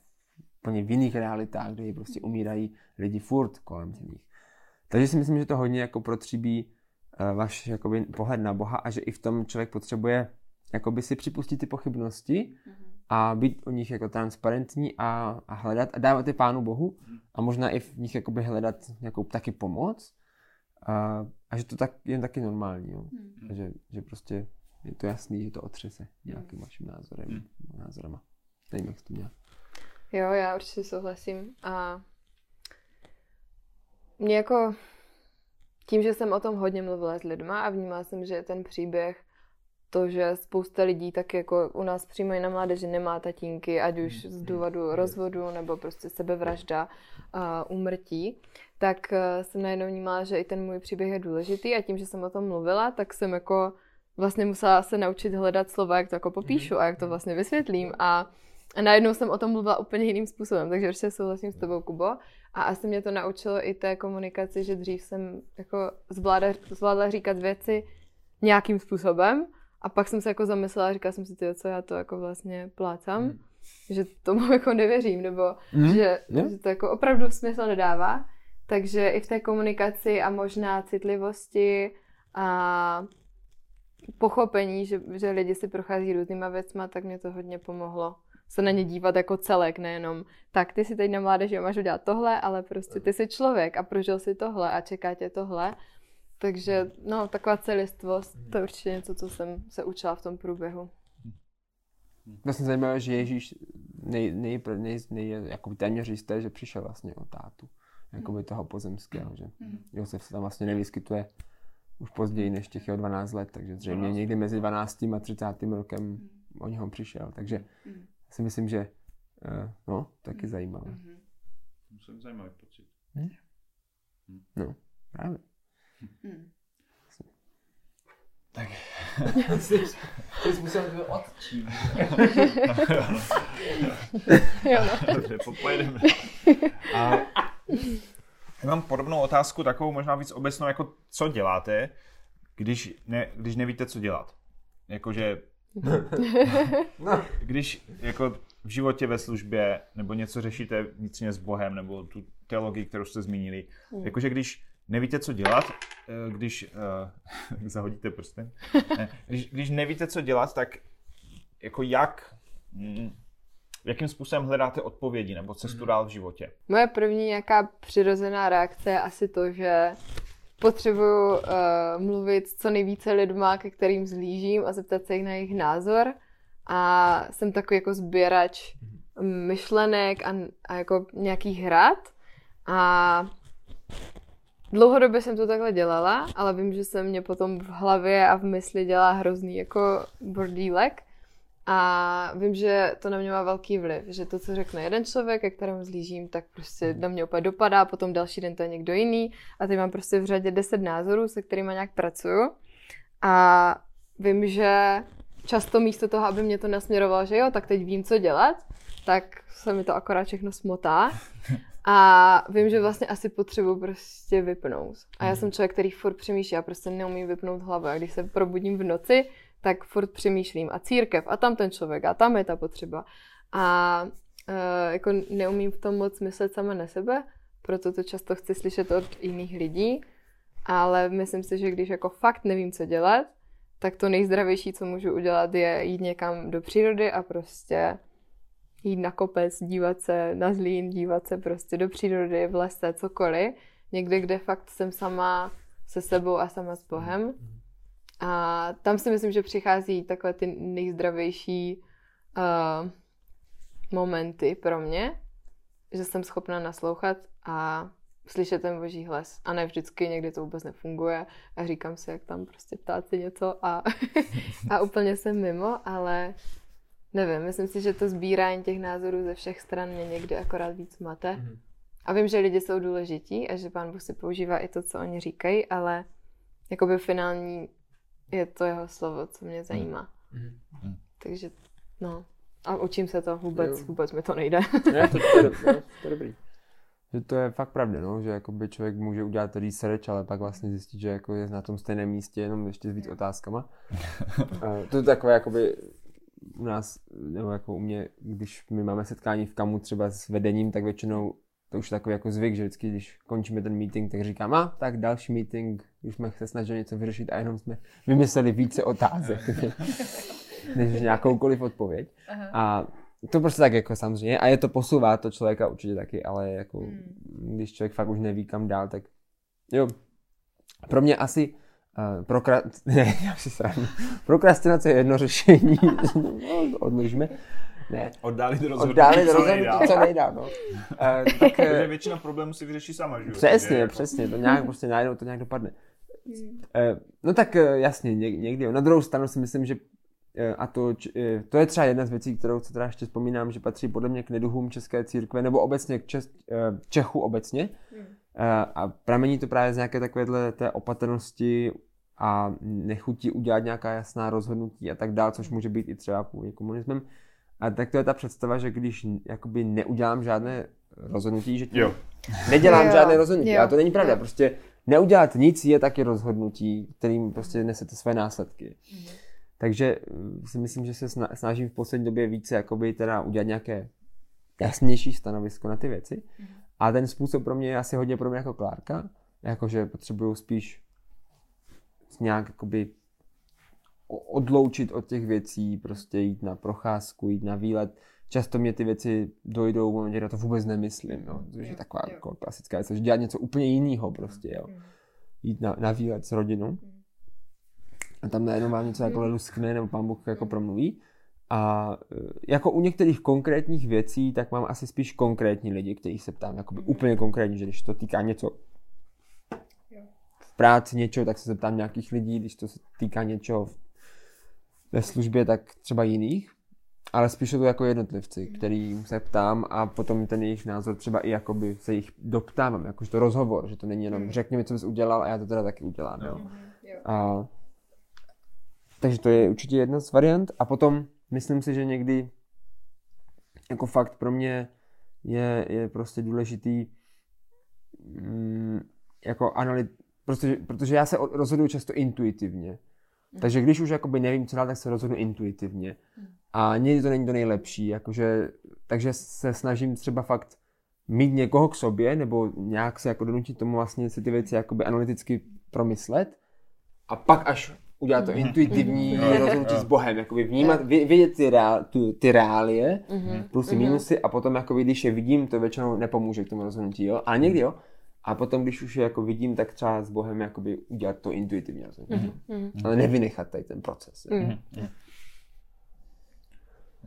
úplně v jiných realitách, kde prostě umírají lidi furt kolem nich. Takže si myslím, že to hodně jako protříbí uh, váš jakoby, pohled na Boha a že i v tom člověk potřebuje jakoby si připustit ty pochybnosti a být o nich jako transparentní a, a hledat a dávat je Pánu Bohu a možná i v nich jakoby hledat nějakou taky pomoc a, a že to tak je taky normální, jo. A že, že prostě je to jasný, že to otřese nějakým vaším názorem, názorama. Nevím, jak to měl. Jo, já určitě souhlasím. A mě jako tím, že jsem o tom hodně mluvila s lidma a vnímala jsem, že ten příběh to, že spousta lidí tak jako u nás přímo i na mládeži nemá tatínky, ať už z důvodu rozvodu nebo prostě sebevražda, uh, úmrtí, tak uh, jsem najednou vnímala, že i ten můj příběh je důležitý a tím, že jsem o tom mluvila, tak jsem jako vlastně musela se naučit hledat slova, jak to jako popíšu a jak to vlastně vysvětlím a a najednou jsem o tom mluvila úplně jiným způsobem, takže určitě souhlasím s tebou, Kubo. A asi mě to naučilo i té komunikaci, že dřív jsem jako zvládla, zvládla říkat věci nějakým způsobem a pak jsem se jako zamyslela a říkala jsem si, tyjo, co já to jako vlastně plácám, mm. že tomu (laughs) jako nevěřím, nebo mm. že, yeah. že to jako opravdu smysl nedává. Takže i v té komunikaci a možná citlivosti a pochopení, že, že lidi si prochází různýma věcma, tak mě to hodně pomohlo se na ně dívat jako celek, nejenom tak, ty si teď na mládeži máš udělat tohle, ale prostě ty jsi člověk a prožil si tohle a čeká tě tohle. Takže no, taková celistvost, to je určitě něco, co jsem se učila v tom průběhu. Vlastně zajímavé, že Ježíš nej, nej, nej, nej, jakoby téměř jisté, že přišel vlastně o tátu, jakoby toho pozemského, že mhm. Josef se tam vlastně nevyskytuje už později než těch jeho 12 let, takže zřejmě někdy mezi 12. a 30. rokem mhm. o něho přišel, takže mhm si myslím, že uh, no, taky mm. zajímavé. Mm-hmm. Musím zajímavý pocit. Hmm? Hmm. No, právě. Hmm. Tak. (laughs) jsi, jsi musel být odčím. (laughs) jo, no. Dobře, pojedeme. (laughs) A mám podobnou otázku, takovou možná víc obecnou, jako co děláte, když, ne, když nevíte, co dělat. Jakože (laughs) no. Když jako v životě ve službě nebo něco řešíte vnitřně s Bohem nebo tu teologii, kterou jste zmínili, mm. jakože když nevíte, co dělat, eh, když uh, (laughs) zahodíte prstem, (laughs) když, když nevíte, co dělat, tak jako jak, mm, jakým způsobem hledáte odpovědi nebo cestu mm. dál v životě? Moje první nějaká přirozená reakce je asi to, že potřebuju uh, mluvit s co nejvíce lidma, ke kterým zlížím a zeptat se jich na jejich názor. A jsem takový jako sběrač myšlenek a, a jako nějakých hrad. A dlouhodobě jsem to takhle dělala, ale vím, že se mě potom v hlavě a v mysli dělá hrozný jako bordílek. A vím, že to na mě má velký vliv, že to, co řekne jeden člověk, ke kterému zlížím, tak prostě na mě úplně dopadá, potom další den to je někdo jiný a teď mám prostě v řadě deset názorů, se kterými nějak pracuju. A vím, že často místo toho, aby mě to nasměrovalo, že jo, tak teď vím, co dělat, tak se mi to akorát všechno smotá. A vím, že vlastně asi potřebuji prostě vypnout. A já jsem člověk, který furt přemýšlí, já prostě neumím vypnout hlavu. A když se probudím v noci, tak furt přemýšlím a církev a tam ten člověk a tam je ta potřeba. A uh, jako neumím v tom moc myslet sama na sebe, proto to často chci slyšet od jiných lidí, ale myslím si, že když jako fakt nevím, co dělat, tak to nejzdravější, co můžu udělat, je jít někam do přírody a prostě jít na kopec, dívat se na zlín, dívat se prostě do přírody, v lese, cokoliv. Někde, kde fakt jsem sama se sebou a sama s Bohem. A tam si myslím, že přichází takové ty nejzdravější uh, momenty pro mě, že jsem schopna naslouchat a slyšet ten boží hlas. A ne vždycky, někdy to vůbec nefunguje a říkám si, jak tam prostě ptáci něco a, (laughs) a úplně jsem mimo, ale nevím, myslím si, že to sbírání těch názorů ze všech stran mě někdy akorát víc mate. Mhm. A vím, že lidi jsou důležití a že pán Bůh si používá i to, co oni říkají, ale jakoby finální je to jeho slovo, co mě zajímá. Mm. Takže, no. A učím se to vůbec, jo. vůbec mi to nejde. (laughs) Ne, to, to, to, to, to je dobrý. Že to je fakt pravda, no, že jakoby člověk může udělat research, ale pak vlastně zjistit, že jako je na tom stejném místě, jenom ještě s víc otázkama. (laughs) to je takové jakoby u nás, nebo jako u mě, když my máme setkání v kamu třeba s vedením, tak většinou to už je takový jako zvyk, že vždycky, když končíme ten meeting, tak říkám, a tak další meeting, už jsme se snažili něco vyřešit a jenom jsme vymysleli více otázek, (laughs) než nějakoukoliv odpověď. Aha. A to prostě tak jako samozřejmě. A je to posouvá to člověka určitě taky, ale jako hmm. když člověk fakt už neví kam dál, tak jo. Pro mě asi uh, prokra... (laughs) ne, já si Prokrastinace je jedno řešení. (laughs) no, odložíme ne. Oddálit rozhodnutí, Oddálit rozhodnutí, co nejdá, no. uh, (laughs) tak, Protože většina problémů si vyřeší sama, že jo? Přesně, jako... přesně, to nějak prostě najednou to nějak dopadne. Eh, No tak eh, jasně, něk- někdy. jo. Na druhou stranu si myslím, že eh, a to, eh, to je třeba jedna z věcí, kterou se teda ještě vzpomínám, že patří podle mě k neduhům české církve, nebo obecně k Čes, eh, Čechu obecně. Eh, A pramení to právě z nějaké takovéhle té opatrnosti a nechutí udělat nějaká jasná rozhodnutí a tak dále, což může být i třeba původně komunismem. A tak to je ta představa, že když jakoby neudělám žádné rozhodnutí, že tím Jo. nedělám Jo, žádné rozhodnutí. jo, Ale to není pravda. jo. Prostě neudělat nic je taky rozhodnutí, kterým prostě nesete své následky. Takže eh, si myslím, že se sna- snažím v poslední době více jakoby teda udělat nějaké jasnější stanovisko na ty věci. A ten způsob pro mě je asi hodně pro mě jako Klárka, jakože potřebuju spíš nějak jakoby odloučit od těch věcí, prostě jít na procházku, jít na výlet. Často mě ty věci dojdou v momentě, kdy na to vůbec nemyslím, jo. což je taková jako klasická věc, že dělat něco úplně jiného prostě, jo. Jít na, na výlet s rodinou a tam najednou vám něco jako luskne nebo pán Bůh jako promluví. A e, jako u některých konkrétních věcí, tak mám asi spíš konkrétní lidi, kterých se ptám, jakoby úplně konkrétně, že když to týká něco v práci něčeho, tak se zeptám nějakých lidí, když to se týká něčeho v- ve službě, tak třeba jiných. Ale spíš to jako jednotlivci, kterým se ptám a potom ten jejich názor třeba i jakoby se jich doptávám, jakože to rozhovor, že to není jenom řekni mi, co bys udělal a já to teda taky udělám. Jo. A, takže to je určitě jedna z variant. A potom myslím si, že někdy jako fakt pro mě je, je prostě důležitý mm, jako analyt, protože, protože já se rozhoduju často intuitivně. Takže když už jakoby nevím, co dál, tak se rozhodnu intuitivně. A někdy to není to nejlepší, jakože, takže se snažím třeba fakt mít někoho k sobě, nebo nějak se jako donutit tomu vlastně si ty věci jakoby analyticky promyslet a pak až udělat to intuitivní rozhodnutí s Bohem, jakoby vnímat, vě- vědět ty, reál, tu, ty reálie, plusy, minusy a potom jakoby, když je vidím, to většinou nepomůže k tomu rozhodnutí, jo, ale někdy jo. A potom, když už je jako vidím, tak třeba s Bohem jakoby udělat to intuitivní rozhodnutí. Ale nevynechat tady ten proces. Jo.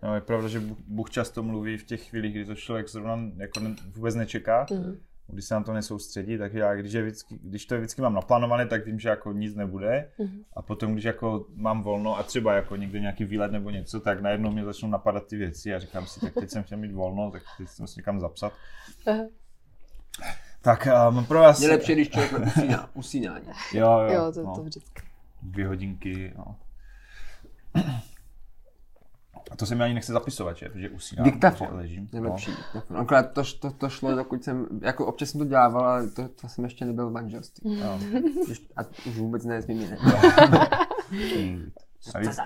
No, je pravda, že Bůh- Bůh často mluví v těch chvílích, kdy to člověk zrovna jako ne, vůbec nečeká, mm. když se na to nesoustředí, takže já, když, je vždycky, když to vždycky mám naplánované, tak vím, že jako nic nebude mm. a potom, když jako mám volno a třeba jako někde nějaký výlet nebo něco, tak najednou mě začnou napadat ty věci a říkám si, tak teď jsem chtěl mít volno, tak teď jsem si někam zapsat. Aha. Tak mám pro vás... Je lepší, když člověk usíná, usínání. Jo, jo, Jo, to, no, to vždycky. dvě hodinky, no. A to se mi ani nechce zapisovat, že, že usínám, Diktafon. že ležím. Je no. lepší. Akorát to, to, to šlo, dokud jsem, jako občas jsem to dělával, ale to, to jsem ještě nebyl v manželství. No. Když- A už vůbec ne s mými ne. (laughs) A víc,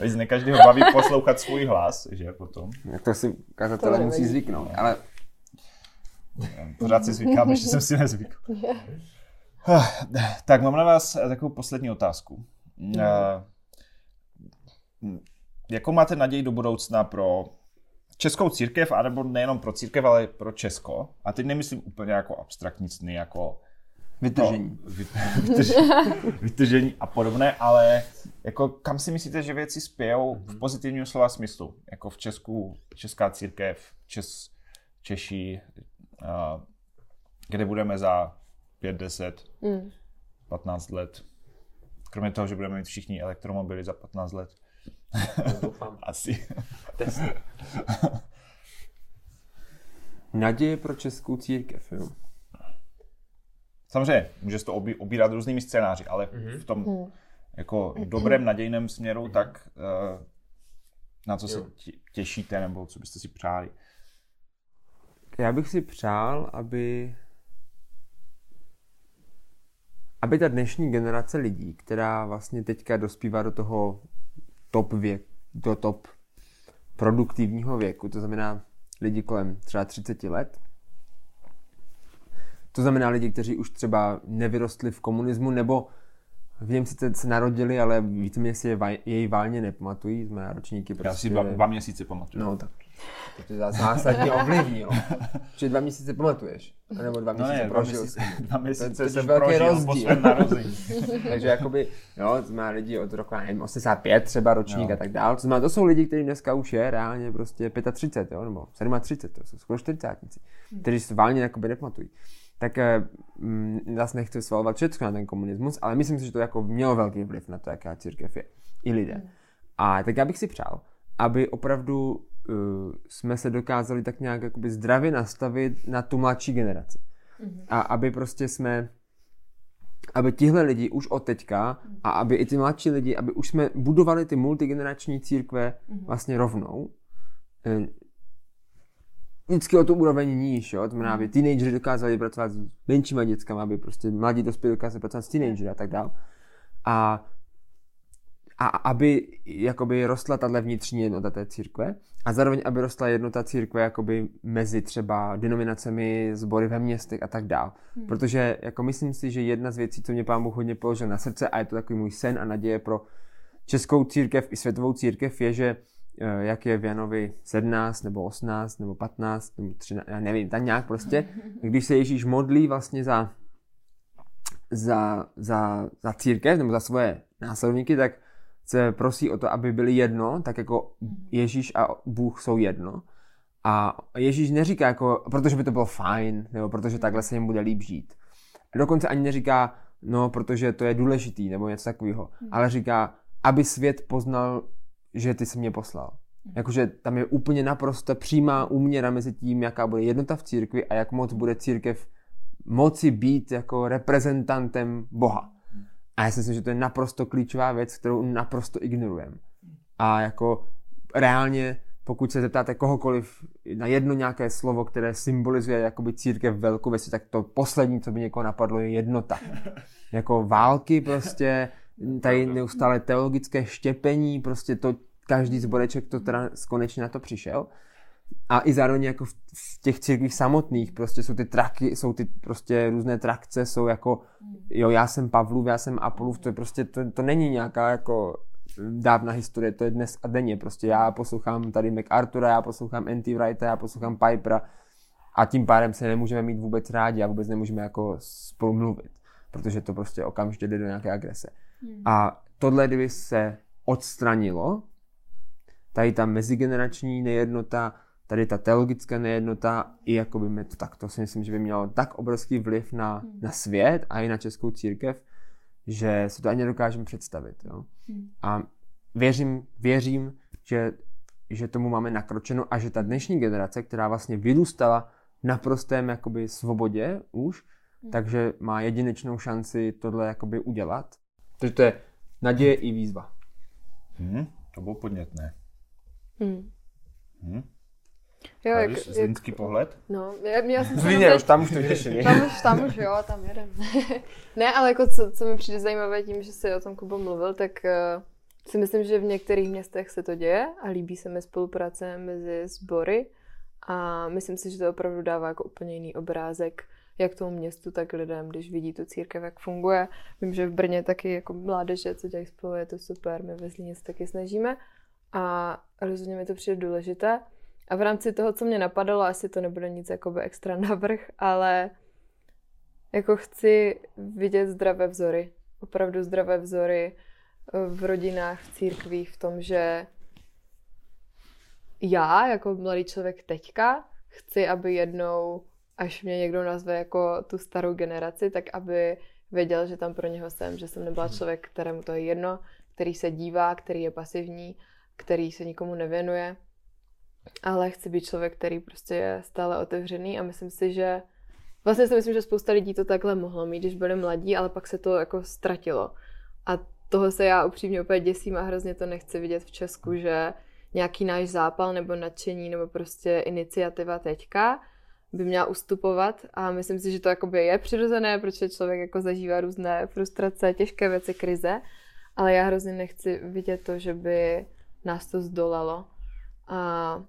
a víc ne každého baví poslouchat svůj hlas, že potom. Jak to si kazatelé musí zvyknout. Ale Pořád si zvykám, ještě jsem si nezvykl. Tak mám na vás takovou poslední otázku. Eh, Jakou máte naději do budoucna pro českou církev, anebo nejenom pro církev, ale pro Česko? A teď nemyslím úplně jako abstraktní sny, jako vytržení. No, vy- (laughs) vytržení, vytržení a podobné, ale jako kam si myslíte, že věci spějou v pozitivním slova smyslu? Jako v Česku, česká církev, Čes, Češi, kde budeme za 5, 10, Mm. 15 let? Kromě toho, že budeme mít všichni elektromobily za 15 let. Doufám. (laughs) Asi. Naděje pro českou církev, jo. Samozřejmě, může se to obí, obírat různými scénáři, ale v tom jako dobrém nadějném směru, tak eh, na co se Jo. tě- těšíte, nebo co byste si přáli? Já bych si přál, aby aby ta dnešní generace lidí, která vlastně teďka dospívá do toho top věk, do top produktivního věku, to znamená lidi kolem třeba 30 let, to znamená lidi, kteří už třeba nevyrostli v komunismu, nebo v něm sice se narodili, ale víceméně si je vaj- jej válně nepamatují, jsme ročníky Já prostě... si dva, dva měsíce pamatuju. No tak to tě zás- zásadně (laughs) ovlivnilo. Že dva měsíce pamatuješ. Nebo dva no měsíce ne, dva prožil. měsíce, dva měsíce to je velký prožil rozdíl. po svém narození. (laughs) Takže jakoby, jo, to má lidi od roku, já nevím, 85 třeba ročník Jo. a tak dál. To, znamená, to jsou lidi, kteří dneska už je reálně prostě 35, jo, nebo 37, to jsou skoro 40, kteří si válně jakoby nepamatují. tak eh, mm, zase nechci svalovat všechno na ten komunismus, ale myslím si, že to jako mělo velký vliv na to, jaká církev je. I lidé. A tak já bych si přál, aby opravdu jsme se dokázali tak nějak jakoby zdravě nastavit na tu mladší generaci. A aby prostě jsme aby tihle lidi už od teďka a aby i ty mladší lidi, aby už jsme budovali ty multigenerační církve vlastně rovnou. Eh, Vždycky o tu úroveň níž, jo? To znamená, aby teenagery dokázali pracovat s menšíma dětskama, aby prostě mladí dospělí dokázali pracovat s teenagery a tak dále. A, a aby jakoby rostla tahle vnitřní jednota té církve a zároveň, aby rostla jednota církve jakoby mezi třeba denominacemi, sbory ve městech a tak dále. Hmm. Protože jako myslím si, že jedna z věcí, co mě pán Bůh hodně položil na srdce a je to takový můj sen a naděje pro českou církev i světovou církev je, že eh, jak je v Janovi 17 nebo 18 nebo 15 nebo 13, já nevím, tak nějak prostě, (laughs) když se Ježíš modlí vlastně za, za, za, za církev nebo za svoje následníky, tak se prosí o to, aby byli jedno, tak jako Ježíš a Bůh jsou jedno. A Ježíš neříká jako, protože by to bylo fajn, nebo protože takhle se jim bude líp žít. Dokonce ani neříká, no, protože to je důležitý, nebo něco takového. Ale říká, aby svět poznal, že ty jsi mě poslal. Jakože tam je úplně naprosto přímá úměra mezi tím, jaká bude jednota v církvi a jak moc bude církev moci být jako reprezentantem Boha. A já si myslím, že to je naprosto klíčová věc, kterou naprosto ignorujeme. A jako reálně, pokud se zeptáte kohokoliv na jedno nějaké slovo, které symbolizuje jakoby církev velkou věci, tak to poslední, co by někoho napadlo, je jednota. (laughs) Jako války prostě, tady neustále teologické štěpení, prostě to každý zboreček to teda konečně na to přišel. A i zároveň jako v, v těch církvích samotných prostě jsou ty traky, jsou ty prostě různé trakce, jsou jako jo, já jsem Pavlův, já jsem Apolův, to je prostě, to, to není nějaká jako dávna historie, to je dnes a denně, prostě já poslouchám tady MacArthura, já poslouchám N.T. Wrighta, já poslouchám Pipera a tím pádem se nemůžeme mít vůbec rádi a vůbec nemůžeme jako spolu mluvit, protože to prostě okamžitě jde do nějaké agrese. A tohle, kdyby se odstranilo, tady ta mezigenerační nejednota, tady ta teologická nejednota, i jakoby mě to tak, to si myslím, že by mělo tak obrovský vliv na, na svět a i na českou církev, že si to ani nedokážeme představit. Jo? A věřím, věřím že, že tomu máme nakročeno a že ta dnešní generace, která vlastně vyrůstala na prostém jakoby svobodě už, takže má jedinečnou šanci tohle jakoby udělat. Takže to je naděje i výzva. Hm, to bylo podnětné. Hmm. Hm. Jo, jak, jak, zlínský pohled? no, já, já jsem se Zlíně, jenom už tam už to řešili. Tam už, tam už, jo, tam jedem. (laughs) ne, ale jako co, co mi přijde zajímavé tím, že jsi o tom Kubo mluvil, tak uh, si myslím, že v některých městech se to děje a líbí se mi spolupráce mezi sbory a myslím si, že to opravdu dává jako úplně jiný obrázek jak tomu městu, tak lidem, když vidí tu církev, jak funguje. Vím, že v Brně taky jako mládeže, co dělají spolu, je to super, my ve Zlíně se taky snažíme a rozhodně mi to přijde důležité. A v rámci toho, co mě napadalo, asi to nebude nic jakoby extra navrh, ale jako chci vidět zdravé vzory. Opravdu zdravé vzory v rodinách, v církvích, v tom, že já, jako mladý člověk teďka, chci, aby jednou, až mě někdo nazve jako tu starou generaci, tak aby věděl, že tam pro něho jsem, že jsem nebyla člověk, kterému to je jedno, který se dívá, který je pasivní, který se nikomu nevěnuje, ale chci být člověk, který prostě je stále otevřený a myslím si, že vlastně si myslím, že spousta lidí to takhle mohlo mít, když byli mladí, ale pak se to jako ztratilo. A toho se já upřímně úplně děsím a hrozně to nechci vidět v Česku, že nějaký náš zápal nebo nadšení nebo prostě iniciativa teďka by měla ustupovat a myslím si, že to jakoby je přirozené, protože člověk jako zažívá různé frustrace, těžké věci, krize, ale já hrozně nechci vidět to, že by nás to zdolalo. A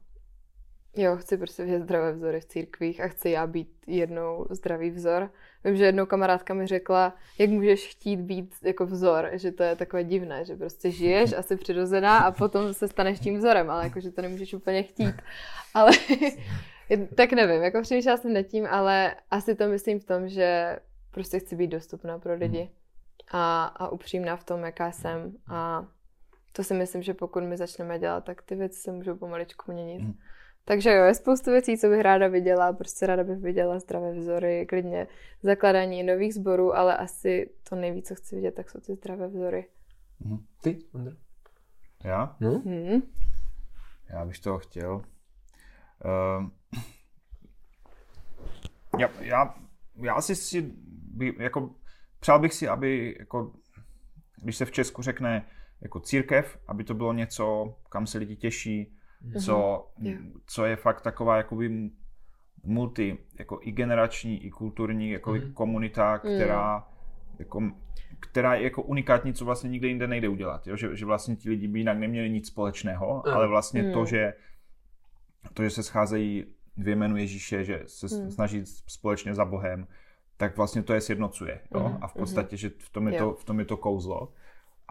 jo, chci prostě vidět zdravé vzory v církvích a chci já být jednou zdravý vzor. Vím, že jednou kamarádka mi řekla, jak můžeš chtít být jako vzor, že to je takové divné, že prostě žiješ a jsi přirozená a potom se staneš tím vzorem, ale jako, že to nemůžeš úplně chtít. Ale (laughs) tak nevím, jako přemýšlela jsem nad tím, ale asi to myslím v tom, že prostě chci být dostupná pro lidi a, a upřímná v tom, jaká jsem a to si myslím, že pokud my začneme dělat, tak ty věci se můžou pomaličku měnit. Takže jo, je spoustu věcí, co bych ráda viděla. Prostě ráda bych viděla zdravé vzory, klidně zakladání nových sborů, ale asi to nejvíc, co chci vidět, tak jsou ty zdravé vzory. Ty, Ondro? Já? No? Hmm. Já bych toho chtěl. Uh, já, já, já asi si, by, jako, přál bych si, aby, jako, když se v Česku řekne jako církev, aby to bylo něco, kam se lidi těší, co, Jo. co je fakt taková jakoby multi, jako i generační, i kulturní jako Mhm. komunita, která jako, která je jako unikátní, co vlastně nikde jinde nejde udělat. Jo? Že, že vlastně ti lidi by jinak neměli nic společného, Ano. ale vlastně Mm. to, že to, že se scházejí v jménu Ježíše, že se Mm. snaží společně za Bohem, tak vlastně to je sjednocuje. Jo? Mhm, A v podstatě, že v tom, je to, v tom je to kouzlo.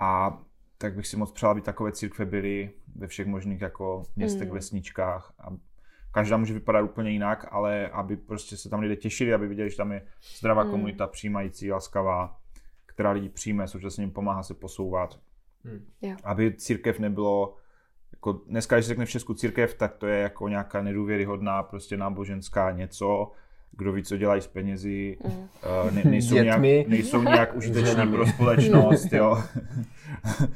A tak bych si moc přál, aby takové církve byly ve všech možných jako městech, Mm. vesničkách. A každá může vypadat úplně jinak, ale aby prostě se tam lidé těšili, aby viděli, že tam je zdravá Mm. komunita, přijímající, laskavá, která lidi přijme, současně jim pomáhá se posouvat. Jo. Aby církev nebylo, jako dneska, když se řekne v Česku církev, tak to je jako nějaká nedůvěryhodná, prostě náboženská něco, kdo ví, co dělají s penězi, Mm. eh, ne, nejsou, nějak, nejsou nějak (laughs) užiteční pro společnost, jo.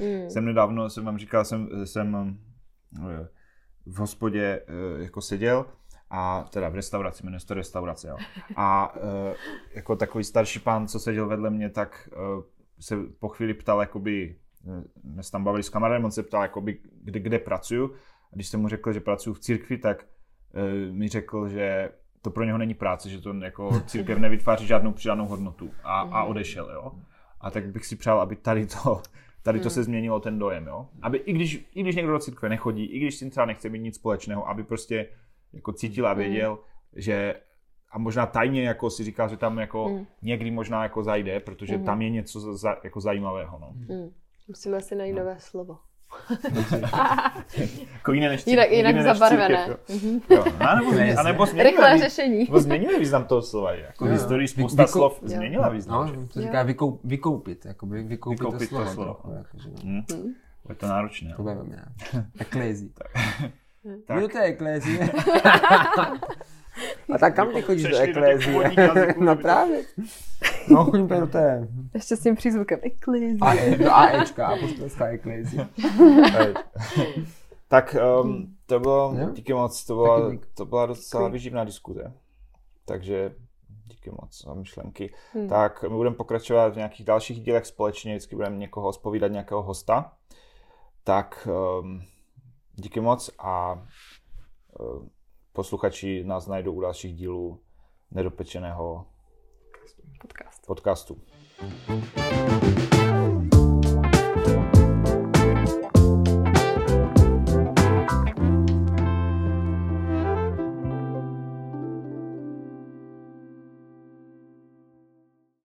Mm. (laughs) jsem nedávno, jsem vám říkal, jsem, jsem eh, v hospodě eh, jako seděl a teda v restauraci, jmenuje to restaurace, jo. A eh, jako takový starší pán, co seděl vedle mě, tak eh, se po chvíli ptal, jakoby, my jsme tam bavili s kamarádem, on se ptal, jakoby, kde, kde pracuju. A když jsem mu řekl, že pracuji v církvi, tak eh, mi řekl, že to pro něho není práce, že to jako církev nevytváří žádnou přidanou hodnotu a, a odešel, jo. A tak bych si přál, aby tady to, tady to se změnilo ten dojem, jo. Aby i když, i když někdo do církve nechodí, i když s tím třeba nechce mít nic společného, aby prostě jako cítil a věděl, že a možná tajně jako si říkal, že tam jako Mm. někdy možná jako zajde, protože tam je něco za, jako zajímavého, no. Mm. Musíme si najít nové slovo. (laughs) Jako jiné než Jinak, jinak jiné než zabarvené. církev, jo. jo. A nebo, a nebo změníme, Rychlé řešení. nebo změníme význam toho slova. Jako v Jo. historii spousta Vyko- slov Jo. změnila význam. No, to říká vykou, vykoupit, jakoby vykoupit, Vykoupit to to slovo. slovo. trochu, jakože, no. Hm. Mm. Je to náročné. To no. bude mě. Eklézí. Tak. Kdo to je eklézie? A tak kam ty chodíš do eklézie? (laughs) No právě. No, chodím do té Ještě s tím přízvukem eklizi. AE, do AEčka, apostolská eklézie. Tak um, to bylo, Jo. díky moc, to byla, to byla docela vyživná diskuze. Takže díky moc za myšlenky. Hmm. Tak my budeme pokračovat v nějakých dalších dílech společně, vždycky budeme někoho spovídat, nějakého hosta. Tak um, díky moc a um, posluchači nás najdou u dalších dílů nedopečeného podcastu. podcastu.